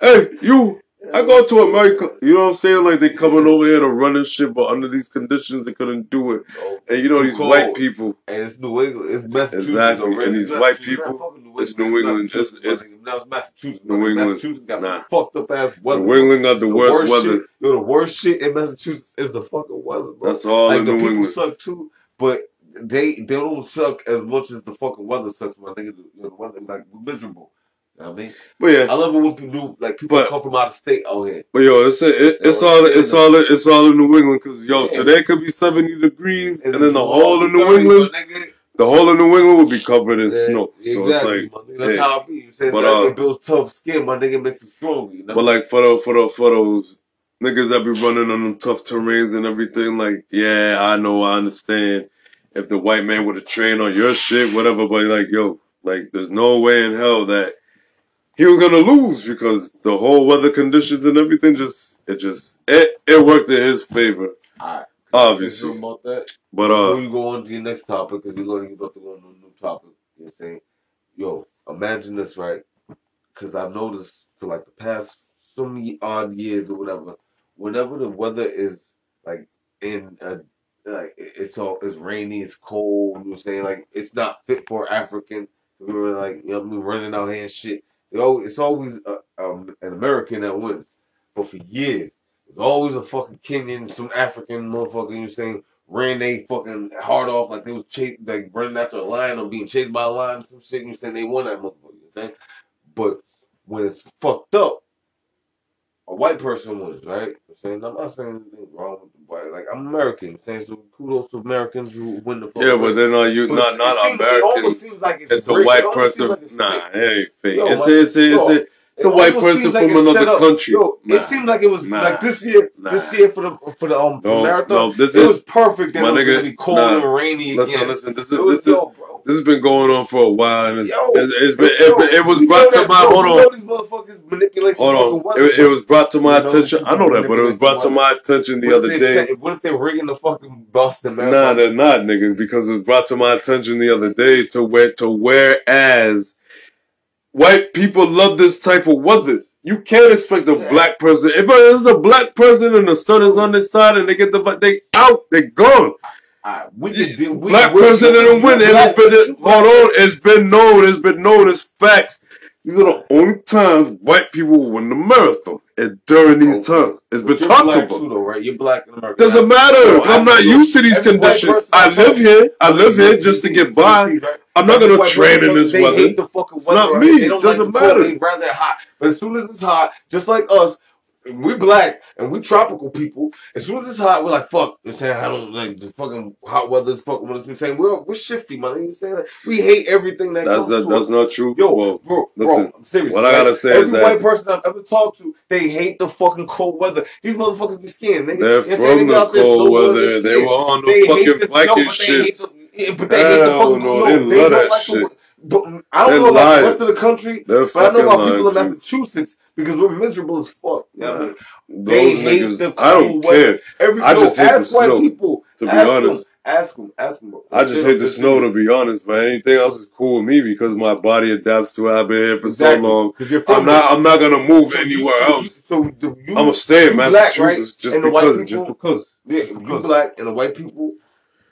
"Hey, you, I go to America, you know what I'm saying? Like they coming over here to run and shit, but under these conditions they couldn't do it. No. And you know these cold. white people, And it's New England. It's Massachusetts. Exactly. already. And these It's white people, New it's New England. It's- it's-. Now it's Massachusetts. New. England. Massachusetts got Nah. fucked up ass weather. New England got the, The worst, weather. Shit, yo, the worst shit in Massachusetts is the fucking weather, bro. That's all like in the New people England. suck too, but they they don't suck as much as the fucking weather sucks. My nigga, the weather is like miserable. You know what I mean? But yeah, I love it when people like people But- come from out of state out here. but yo, it's it, it's all it's- it's all it's all in New England because yo, Yeah. today could be 70 degrees, and, then the whole of New England, the whole of New England will be covered in Yeah, snow. So exactly, it's like, that's yeah. how it be. You say But, that uh, it builds tough skin, my nigga makes it stronger. You know? but like for the for the for those niggas that be running on them tough terrains and everything, like yeah, I know, I understand. If the white man would have trained on your shit, whatever, but like yo, like there's no way in hell that he was gonna lose because the whole weather conditions and everything just it just it it worked in his favor, Alright. obviously. Something about that. But Before uh, you go on to your next topic, because you're learning about to go on to a new topic, you're saying, yo, imagine this, right? Because I've noticed for like the past so many odd years or whatever, whenever the weather is like in a like it's all it's rainy, it's cold, you know, saying like it's not fit for African. We were like, you know, what running out here and shit. It's always uh, um, an American that wins. But for years, it's always a fucking Kenyan, some African motherfucker. You know, saying ran they fucking hard off like they was chasing, like running after a lion or being chased by a lion, some shit. And you saying they won that motherfucker. You know saying, but when it's fucked up, a white person wins, right? I'm saying I'm not saying anything wrong with the white. Like I'm American. I'm saying so kudos to Americans who win the. yeah, but then uh, are you But not not seems- It almost seems like it's, It's a white person. like it's Nah, it ain't fake. Yo, It's my- it's it's yo, a, it's a It white person seems from like another up- country. Yo, Nah. it seemed like it was Nah. like this year. This year for the for the um No, marathon, no, this it is- was perfect. That it was gonna be cold nah. and rainy Listen, again. listen. This It is this is bro. this has been going on for a while, and it's, Yo, it's, it's been, yo, it, it was brought to my hold on. these motherfuckers manipulate Hold on. It, it was brought to my You know, attention. I know that, but it was brought to my attention the other day. what if they're rigging the fucking Boston Marathon? Nah, they're not, nigga, because it was brought to my attention the other day to where to whereas white people love this type of weather. You can't expect a Yeah. black person. If it's a black person and the sun is on their side and they get the they out, they gone. Alright, we can do we black person didn't win. It has been hold on. It's been known. It's been known as facts. These are the only times white people win the marathon. And during these times, it's been talked black about. too, though, right? You're black in America. Doesn't matter. Yo, I'm not used to these conditions. I live here. I live here just to get by. I'm not gonna train in this they weather. hate the fucking It's weather. not me. Don't Doesn't like the cold. matter. They rather hot. But as soon as it's hot, just like us, we black and we tropical people. As soon as it's hot, we're like, fuck. You're saying I don't like the fucking hot weather. Fucking with us. We're saying we're we're shifty, man. You saying that we hate everything that That's to that's us. not true. Yo, well, bro, listen, bro, I'm serious. what I gotta say Every is that- white person I've ever talked to, they hate the fucking cold weather. These motherfuckers be skiing. Nigga. they're You know from They the cold weather. They were on the They fucking the snow, Viking but they hate ships. the, yeah, but they hate the fucking no, no, they they love that like shit. the. But I don't They're know about lying. the rest of the country, They're but I know about people in. Massachusetts because we're miserable as fuck. You know what I mean? They hate niggas, the I don't cold care. weather. Every, I just hate the ask white snow, people. to be ask honest. Them, ask them. Ask them. I just hate the snow to be honest, man. Anything else is cool with me because my body adapts to it. I've been here for Exactly. so long. I'm not. I'm not gonna move anywhere else. So you, I'm gonna stay in you black, Massachusetts right? just And the white because. Just because. You black and the white people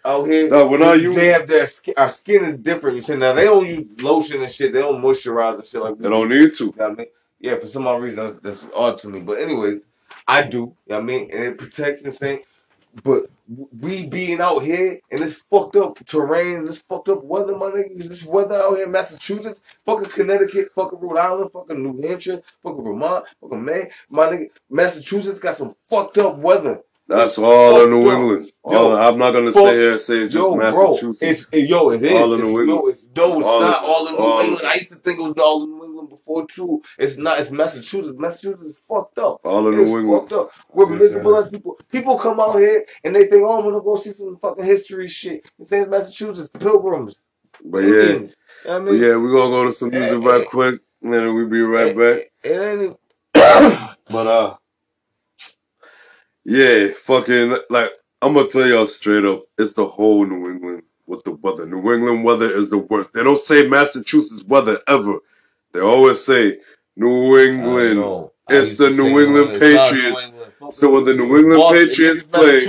out here. No, we're not you. They have their skin. Our skin is different. You say now they don't use lotion and shit. They don't moisturize and shit like that. They don't need to. You know I mean? Yeah, for some odd reason that's, that's odd to me. But anyways, I do. You know what I mean? And it protects you know what I'm saying. But we being out here in this fucked up terrain, and this fucked up weather, my nigga, this weather out here in Massachusetts, fucking Connecticut, fucking Rhode Island, fucking New Hampshire, fucking Vermont, fucking Maine, my nigga, Massachusetts got some fucked up weather. That's all in New. England. Yo, All, I'm not gonna fuck- sit here and say it's just Yo, bro, Massachusetts. it's it, yo, it is. All in it's, New England. No, it's no, it's All not of all in New All England. I used to think it was all in New England before too. It's not. It's Massachusetts. Massachusetts is fucked up. all in It's New England. fucked up. We're Yes, miserable as people. People come out here and they think, oh, I'm gonna go see some fucking history shit. It says Massachusetts, pilgrims, But yeah, Indians. You know what I but mean? yeah, we're gonna go to some music Eh, right eh. quick, and then we'll be right It- back. It, it ain't. [COUGHS] But uh, yeah, fucking like I'm gonna tell y'all straight up, it's the whole New England with the weather. New England weather is the worst. They don't say Massachusetts weather ever. They always say New England. It's the New England when New Patriots. England. So when the New England Boston, Patriots play,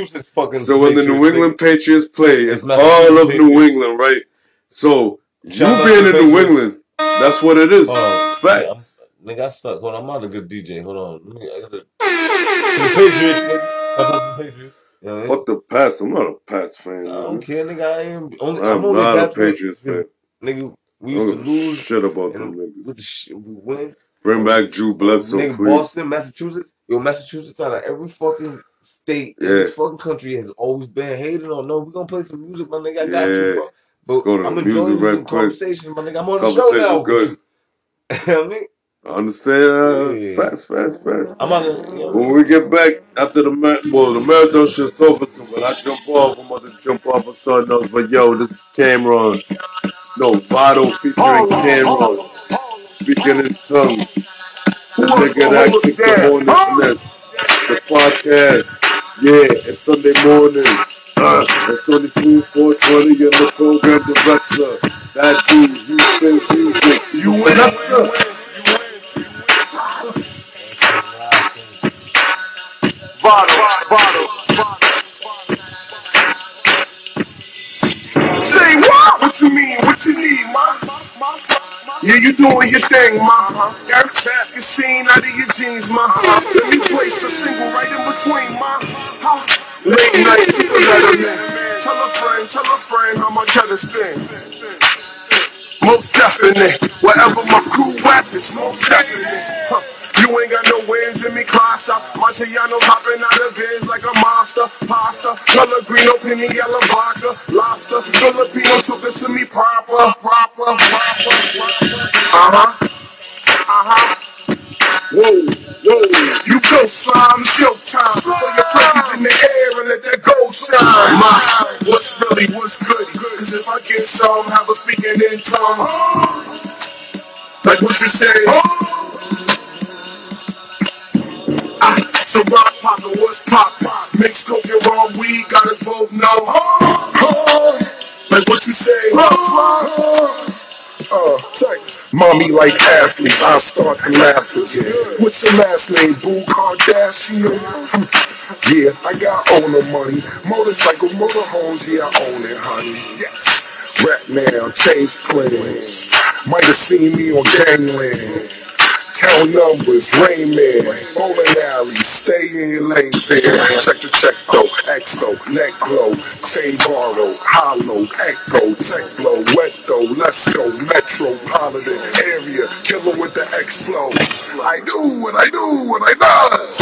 so when the New England Patriots play, It's it's all of New England, right? So Shout you being in New England, that's what it is. Yeah, Facts. Nigga, I suck. Hold on, I'm not a good DJ. Hold on. Let me, I. To the Patriots, nigga. Shout out to the Patriots. You know I mean? Fuck the Pats. I'm not a Pats fan. I don't Man. care, nigga. I am only. I'm I'm only not a Pats fan Patriots fan. nigga, we used to lose shit about them niggas. with the sh- we win. Bring back Drew Bledsoe, nigga, please. Boston, Massachusetts. Yo, Massachusetts out of every fucking state in this Yeah. fucking country has always been hated on. No, we gonna play some music, my nigga. I got Yeah. you, bro. But Go to I'm the enjoying music right the conversation, my nigga. I'm on the show now. good. You know what I mean? I understand. Uh, Yeah. Fast, fast, fast. I'm out of, you know, When we get back after the mar- well, the marathon shit's over. So when I jump off, I'm about to jump off of something else. But yo, this is Cam'ron. No, Vado featuring Cam'ron. Speaking in tongues. The nigga that kicked the hornet's nest. The podcast. Yeah, it's Sunday morning. Uh, it's Sunday School 420 and the program director. That dude, you Houston's music. You went Vado, Vado. Say what? What you mean? What you need, ma? Yeah, you doing your thing, ma. Earth trap your scene out of your jeans, ma. Let me place a single right in between, ma. Late night super letterman. Tell a friend, tell a friend how much I to spend. Most definite. Wherever my crew at, it's most definite. Huh. You ain't got no wins in me, class up. Marciano hopping out of bins like a monster. Pasta, Pellegrino, penny, yellow vodka, lobster. Filipino took it to me proper, proper, proper, proper. Uh huh. Uh huh. Whoa, whoa, you go slime, it's your time. Throw your presents in the air and let that gold shine. My, what's really, what's good? Cause if I get some, have a speaking in tongue. Like what you say. Ah, so rock poppin', what's poppin'? Mix coke and raw weed, got us both know. Like what you say. Uh, check. Mommy like athletes, I start to laugh again. What's your last name, Boo Kardashian? yeah, I got owner money. Motorcycles, motorhomes, yeah, I own it, honey. Yes. Rap now, chase plans. Might have seen me on gangland. Count numbers, Rain Man, bowling alley, stay in your lane fair. Check the check though, exo, neck chain borrow, hollow, echo, tech blow, wet though, let's go, metropolitan area, killer with the X flow. I do what I do what I does.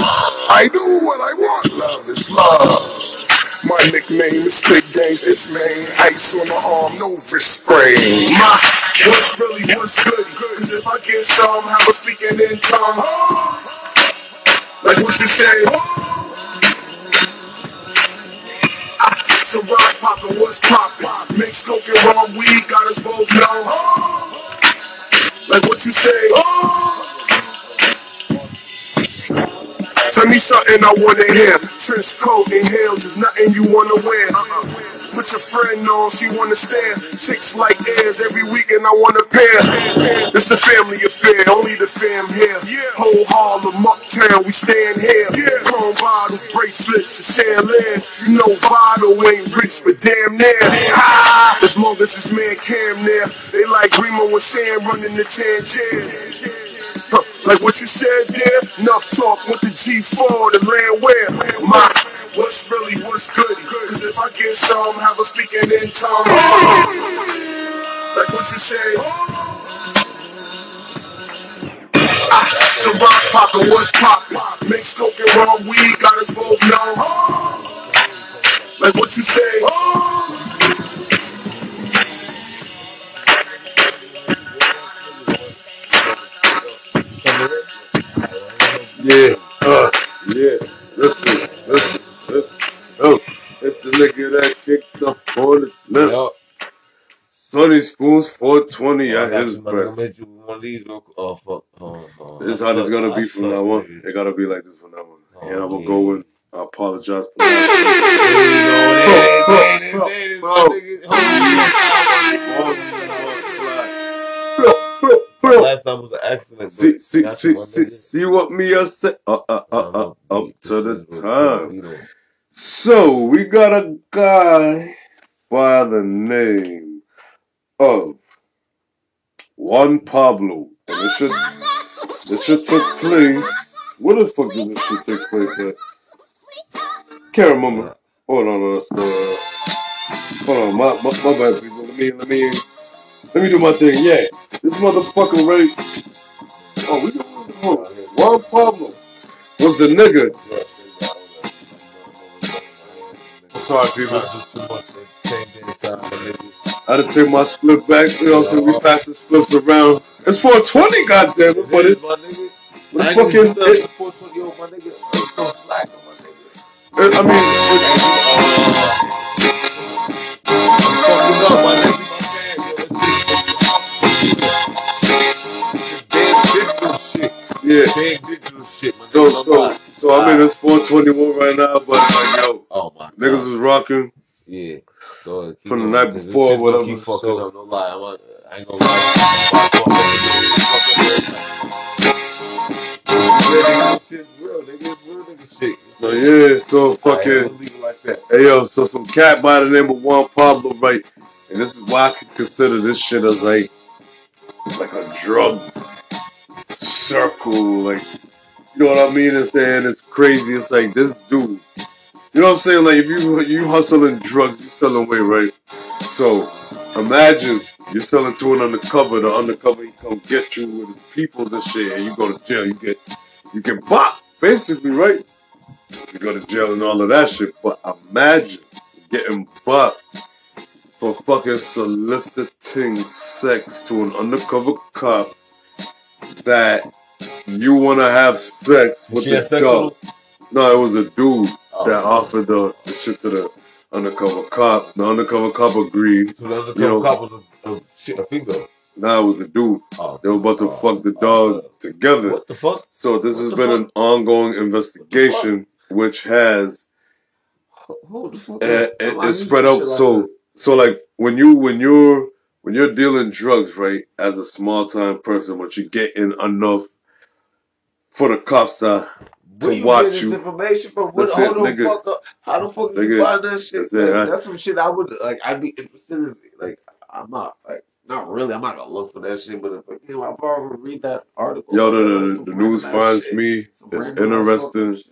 I do what I want, love is love. My nickname is Big Games, it's main. Ice on my arm, no wrist sprain. My, what's really, what's good? Cause if I get some, have a speaking in tongue. Like what you say? Ah, so rock poppin', what's poppin'? Mix coke and raw weed, got us both know. Like what you say? Tell me something I wanna hear. Trench coat and heels is nothing you wanna wear. Put your friend on, she wanna stare. Chicks like airs every weekend, I want a pair. It's a family affair, only the fam here. Whole Harlem, uptown, we stand here. Chrome bottles, bracelets, and chandeliers. You know Vado ain't rich, but damn near. Ha! As long as this man Cam there, they like Remo and Sam running the Tangier. Huh, like what you said there, enough talk with the G4, the land where my what's really what's good. Cause if I get some, have a speaking in tongue. Like what you say. Ah, so rock poppin', what's poppin'? Mix coke and raw weed, got us both know. Like what you say. Nigga that kicked the hornet's nest. Yup. Sonny Spoons 420 I at his you, best. gonna hit you with one of these real quick. Oh, fuck. Oh, oh, This is how it's gonna be from now on. It gotta be like this from now on. Oh, and I'm gonna go and I apologize for There that. go. There it is. There it is. Bro, There it is. Hold on. bro. bro. Last time was an accident. See, see, see, see, see what me I say. Uh, uh, uh, uh, up to the time. So we got a guy by the name of Juan Pablo, and this shit, this shit took place. Where the fuck did this shit take place at? Can't remember. Hold on, so, uh, hold on, my, my, my bad, people. Let me, let me, let me do my thing. Yeah, this motherfucker right. Oh, we doing oh, Juan Pablo was a nigga. Sorry, people. I had to take my split back. You know what I'm saying? We pass the splits around. It's 420, goddamn it, but it's my nigga. but I it's ain't gonna fucking. do nothing It, for 420, yo, my nigga. It's no slack my nigga. it, I mean, it, Fucking up, my nigga. My bad, yo. It's big, big digital shit. yeah. Big digital shit, my So so so I mean it's 421 right now, but like yo, My niggas god. was rocking. Yeah. From the night before, whatever, Keep fucking so- up, no lie. I'm not, I ain't gonna lie. Fuck, fuck, fuck, fuck, shit real, nigga. Real nigga shit. So yeah, so fucking. gonna leave it like that. Hey yo, so some cat by the name of Juan Pablo, right? And this is why I could consider this shit as like like a drug circle, like you know what I mean? And saying it's crazy. It's like this dude. You know what I'm saying? Like if you you hustling drugs, you selling weight, right? So imagine you're selling to an undercover. The undercover he come get you with his peoples and shit, and you go to jail. You get you get bought, basically, right? You go to jail and all of that shit. But imagine getting bought for fucking soliciting sex to an undercover cop that you want to have sex with She sex dog. No, it was a dude Oh, that offered the, the shit to the undercover cop. The undercover cop agreed. So the undercover you know- cop was a, a shit, a female. Now it was a dude. Oh, They were about to oh, fuck the dog together. What the fuck? So this what has been fuck? an ongoing investigation, which has Who- Who the fuck? uh, am it, I it used to spread shit out. like So this? so like when you when you're when you're dealing drugs, right, as a small time person, but you're getting enough for the cops to Where to you watch you. information from? What, That's it, the nigga. fuck up. How the fuck Nigga, you find that shit? that's it, huh? that's some shit I would like. I'd be interested in. Like, I'm not like not really. I'm not gonna look for that shit. But if you know, I probably read that article. Yo, Like, the, like, the, news finds shit. me. Some It's interesting shit.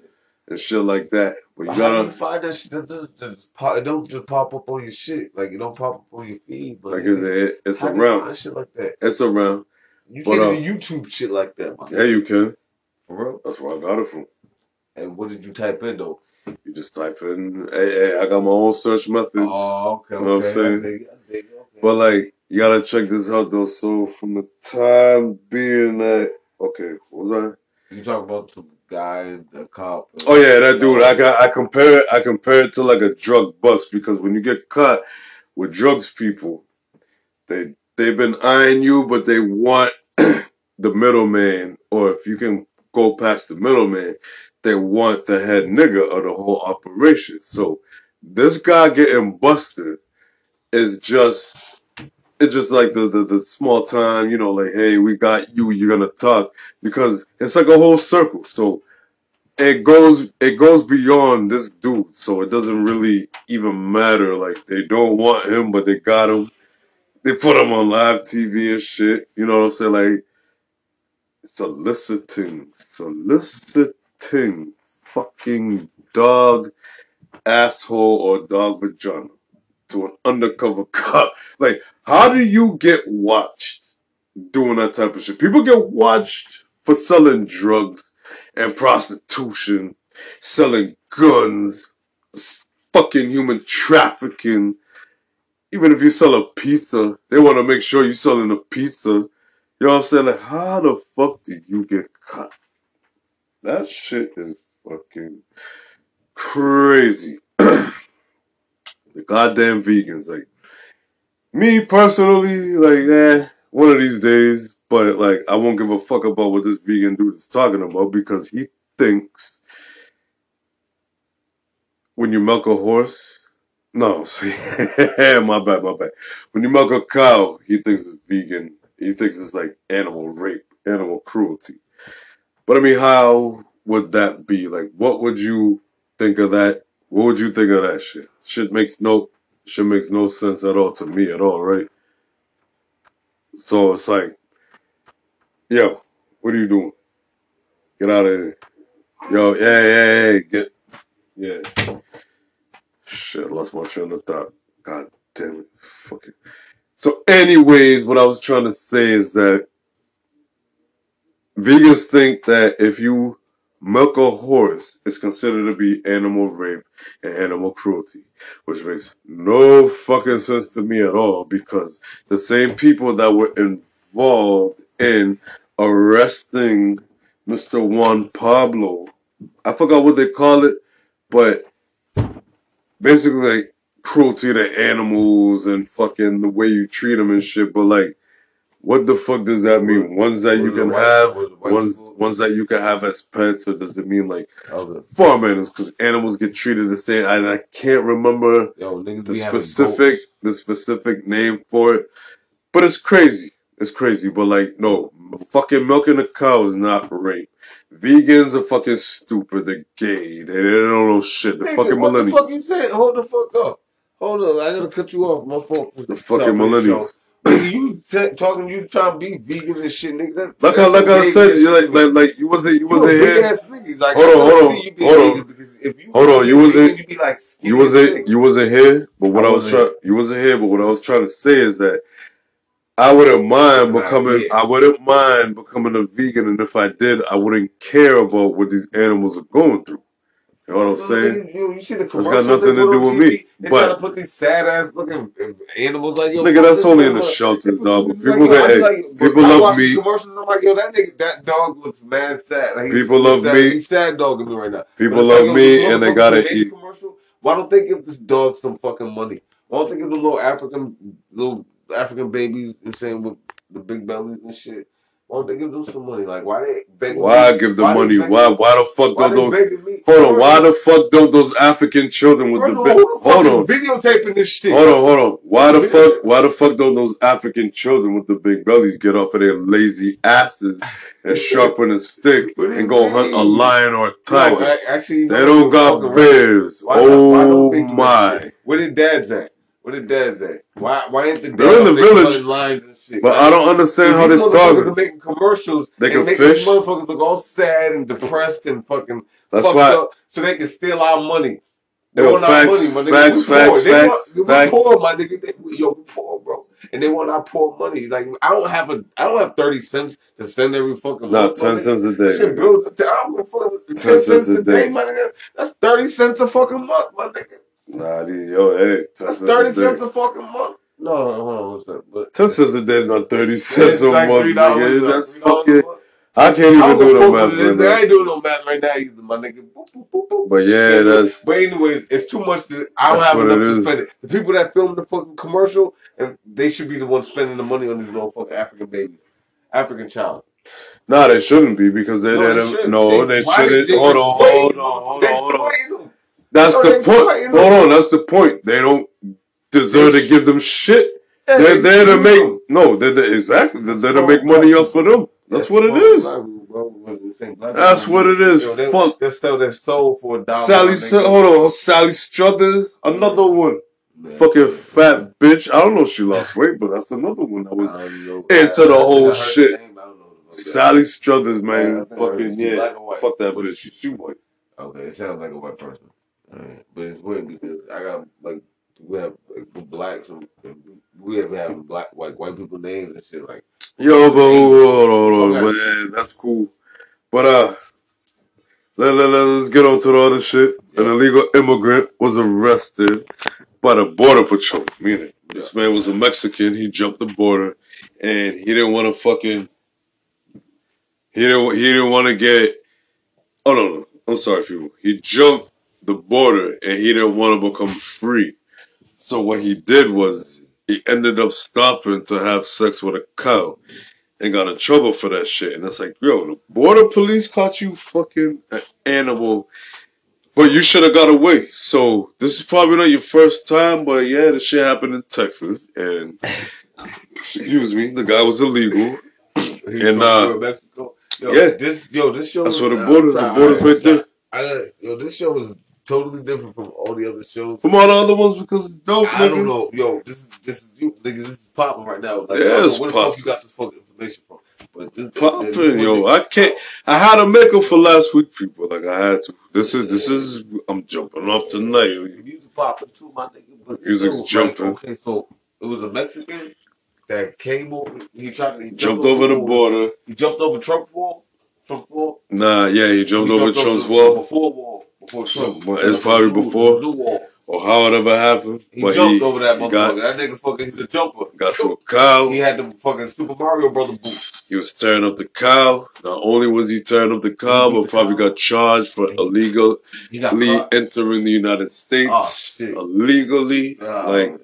and shit like that. But you But how do you gotta find that shit? That doesn't just pop, it don't just pop up on your shit. Like it don't pop up on your feed. But like it, it's how do you around. shit like that? It's around. You But, can't uh, even YouTube shit like that, my Yeah, you can. For real. That's where I got it from. And what did you type in though? You just type in, hey, hey, I got my own search methods. Oh, okay, You know what I'm saying? I dig, I dig, okay. But like, you gotta check this out though. So from the time being that, okay, what was I? You talk about some guy the cop. Oh yeah, that dude. I got. I compare it. I compare it to like a drug bust because when you get caught with drugs, people, they they've been eyeing you, but they want [CLEARS THROAT] the middleman, or if you can go past the middleman, they want the head nigga of the whole operation. So this guy getting busted is just. It's just like the, the, the small time, you know, like, hey, we got you, you're gonna talk. Because it's like a whole circle. So it goes it goes beyond this dude, so it doesn't really even matter. Like they don't want him, but they got him. They put him on live TV and shit. You know what I'm saying? Like soliciting, soliciting, fucking dog asshole or dog vagina to an undercover cop. Like, how do you get watched doing that type of shit? People get watched for selling drugs and prostitution, selling guns, fucking human trafficking. Even if you sell a pizza, they want to make sure you're selling a pizza. You know what I'm saying? Like, how the fuck did you get cut? That shit is fucking crazy. [CLEARS THROAT] the goddamn vegans, like, me personally, like, eh, one of these days, but like, I won't give a fuck about what this vegan dude is talking about because he thinks when you milk a horse, no, [LAUGHS] see, [LAUGHS] my bad, my bad. When you milk a cow, he thinks it's vegan. He thinks it's like animal rape, animal cruelty. But I mean, how would that be? Like, what would you think of that? What would you think of that shit? Shit makes no shit makes no sense at all to me at all, right? So it's like, yo, what are you doing? Get out of here. Yo, yeah, yeah, yeah, get, yeah. Shit, lost my train of thought. God damn it. Fuck it. So, anyways, what I was trying to say is that vegans think that if you milk a horse, it's considered to be animal rape and animal cruelty, which makes no fucking sense to me at all because the same people that were involved in arresting Mr. Juan Pablo, I forgot what they call it, but basically like cruelty to animals and fucking the way you treat them and shit. But like, what the fuck does that mean? Ones that you can have, what the white ones ones that you can have as pets, or does it mean like farm animals? Because animals get treated the same. And I can't remember Yo, the specific the specific name for it, but it's crazy. It's crazy. But like, no, fucking milking a cow is not rape. Vegans are fucking stupid. They're gay. They, they don't know shit. The Nigga, fucking millennials. what the fuck you said? Hold the fuck up. Hold up. I gotta cut you off. My fault. The fucking millennials. Nigga, you t- talking, you trying to be vegan and shit, nigga. That, Like I like I said, you like, like like you wasn't you wasn't here. Like, Hold on, hold on, hold on. because if you Hold on, you wasn't- you be like You wasn't you wasn't here, but what I I, was trying you wasn't here, but what I was trying to say is that I wouldn't mind becoming. I wouldn't mind becoming a vegan and if I did I wouldn't care about what these animals are going through. You know what I'm saying? You, you see the got nothing to do with TV? me, They but- trying to put these sad ass looking animals like yo. Nigga, that's only in the shelters, dog. But it's like, people yo, that hey, like, people I love me. Commercials, I'm like, yo, that nigga, that dog looks mad sad. Like, People love sad, me. He's sad dogging me right now. People it's like, love yo, me and they gotta who made the eat. Commercial, why don't they give this dog some fucking money? Why don't they give the little African little African babies? You know I'm saying with the big bellies and shit. Why don't they give them some money? Like, why they begging? Why me? give them Why money? Why why the fuck Why don't those me? hold on, why the fuck don't those African children with First the all, the hold on. videotaping this shit? Hold on, hold on. Why the fuck? Why the fuck don't those African children with the big bellies get off of their lazy asses and [LAUGHS] sharpen a stick What do you and go hunt a lion or a tiger? a- actually, They don't got bears. Why not- why don't Oh they do that my! Where the dads at? Where the dads at? Why why ain't the They're in the village. lines and shit? But I don't understand how they these motherfuckers are started. making commercials. They and can make fish. These motherfuckers look all sad and depressed and fucking That's fucked why. up, so they can steal our money. They Yo, want facts, our money, my nigga. facts, we facts, poor. They facts, want, facts. Poor, my nigga. They, yo, we poor, bro. And they want our poor money. Like I don't have a, I don't have thirty cents to send every fucking my ten nigga. cents a That shit day. builds. I don't give a fuck. Ten, Ten cents a day, my nigga. That's thirty cents a fucking month, my nigga. Nah, dude, yo, hey, That's thirty cents a fucking month. No, no, hold on, what's that? But Ten cents a day is not thirty cents a like month, nigga. That's fucking. I can't even don't do no math right is. I ain't doing no math right now either, my nigga. Boop, boop, boop. But yeah, that's But anyways, it's too much. To, I don't have enough to is. spend it. The people that film the fucking commercial, and they should be the ones spending the money on these little fucking African babies, African child. nah. They shouldn't be because they No, they didn't. shouldn't. No, They- they shouldn't. they Hold on, hold on, hold on, hold on. exploiting them. That's No, the point. them. Hold on, that's the point. They don't deserve They to give them shit. Yeah, They're they there to make them. no. They're there, exactly. They're there to make money off of them. That's what it is. black people, bro, what they say, That's what it is. Yo, they, Fuck. They sell their soul for a dollar. Sally, my hold on. Sally Struthers, another one. Man, Fucking fat bitch. I don't know if she lost weight, but that's another one that was into the whole shit. name, I don't know the fuck that Sally Struthers, man. heard Fucking yeah. black or white? Fuck that bitch. she? She white. Okay, it sounds like a white person. Alright. But it's weird because I got like we have like, blacks and we have having black like white people names and shit like Yo, but hold on, hold on, man. That's cool. But uh, let, let, let's get on to the other shit. An illegal immigrant was arrested by the border patrol. Meaning, this man was a Mexican. He jumped the border, and he didn't want to fucking. He didn't. He didn't want to get. Oh no, no, I'm sorry, people. He jumped the border, and he didn't want to become free. So what he did was he ended up stopping to have sex with a cow and got in trouble for that shit. And it's like, yo, the border police caught you fucking an animal, but you should have got away. So this is probably not your first time, but yeah, this shit happened in Texas, and Excuse me, the guy was illegal. And, uh, Mexico. Yo, yeah. this yo, this show. That's where the border- the I'm border's right there. I yo. This show is totally different from all the other shows. From all the other ones because it's dope, I don't know, yo. This is this is you, niggas. This is popping right now. Like, Yeah, it's where the fuck you got this fucking information from? But this Poppin', this- yo. I can't. I had to make for last week, people. Like I had to. This is this is. I'm jumping off tonight. The music popping too, my nigga. But Music's still, jumping. Like, okay, so it was a Mexican that came over. He tried to he Jumped over the border. He jumped over Trump wall. Trump wall. Nah, yeah, he jumped He over Trump's the- wall, Before wall. Before Trump. It's probably before. New wall. or how it ever happened. He but jumped he, over that he motherfucker. got that nigga fucking he's a jumper. got to a cow. He had the fucking Super Mario Brother boots. He was tearing up the cow. Not only was he tearing up the cow, but the probably cow. got charged for illegally He entering the United States Oh, shit. illegally. Uh, like,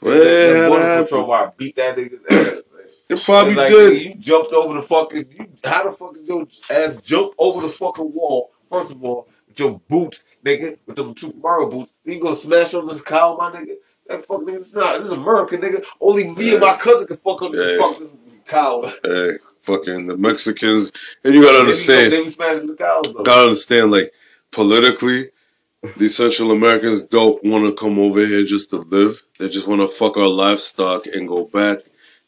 well, border that patrol wire beat that nigga's ass. man. it probably like, did. You jumped over the fucking. You, how the fuck did your ass jump over the fucking wall? First of all, with your boots, nigga, with them Mario boots. You gonna smash on this cow, my nigga? That fuck nigga, it's not. This is America, nigga. Only me and my cousin can fuck on Yeah. fuck this cow. Hey, fucking the Mexicans, and you gotta understand. They be smashing the cows though. gotta understand, like politically, these Central Americans don't want to come over here just to live. They just want to fuck our livestock and go back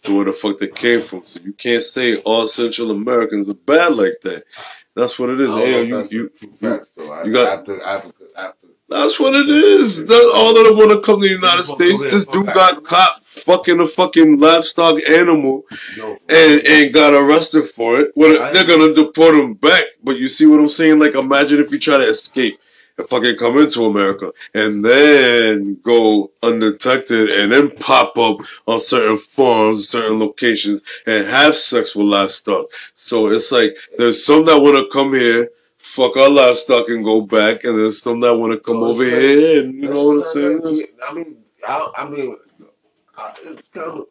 to where the fuck they came from. So you can't say all Central Americans are bad like that. That's what it is. I Hey, know if you, that's you, facts though. I, you got- after after after. that's what it is. That all of them want to come to the United just wanna go States. This dude got caught fucking a fucking livestock animal Yo, and and got arrested for it. Well, they're gonna deport him back. But you see what I'm saying? Like, imagine if you try to escape and fucking come into America and then go undetected and then pop up on certain farms, certain locations, and have sex with livestock. So it's like there's some that want to come here. Fuck our livestock and go back, and there's some that want to come oh, So over like- here, and you know what I'm saying? that- I mean, I, I mean, I, it's kind of.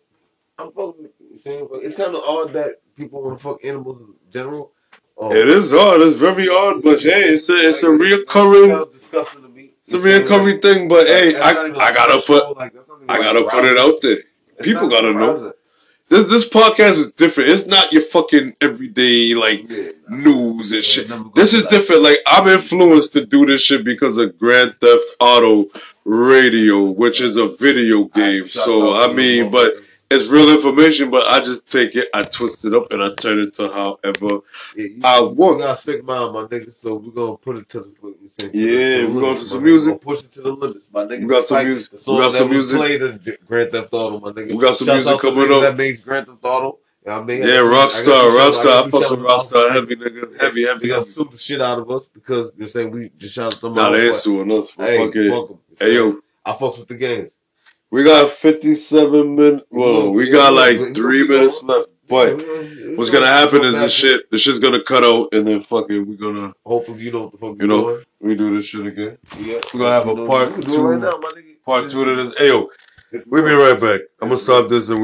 I'm fucking saying, but it's kind of odd that people want to fuck animals in general. Um, It is hard. It's very hard, but hey, it's a it's a like, reoccurring. sounds disgusting to me. It's a You know what I'm saying? reoccurring thing, but Like, hey, I, I like gotta put I gotta put it out there. It's People gotta know. This this podcast is different. It's not your fucking everyday like Yeah, nah. news and shit. This is different. Like I'm influenced to do this shit because of Grand Theft Auto Radio, which is a video game. Shout So I mean, but. It's real information. But I just take it, I twist it up, and I turn it to however Yeah, you, I you want. got a sick mind, my nigga. So we're gonna put it to the to Yeah, the we're going to some music. Push it to the limits, my nigga. We got some like music. We got some music. played in Grand Theft Auto, my nigga. We got some music coming up. That makes Grand Theft Auto. You know I mean? Yeah, I guess we- I Rockstar, Rockstar. I fuck shout out. Rockstar, heavy nigga, heavy, heavy, They gonna sue the shit out of us because you I'm saying we just shot them Nah, out. they ain't suing us. Hey, fuck 'em. Hey yo, I fucks with the games. We got 57 minutes. Well, we got like three minutes left. But Yeah, we gonna- we what's gonna happen is this shit, this shit's gonna cut out, and then fucking we gonna Hopefully you know what the fuck You know, doing. we do this shit again. Yeah. We're gonna have a part we can do it two- right now, my nigga. Part two to this. Hey yo, It's- we be right back. I'm gonna stop this and we.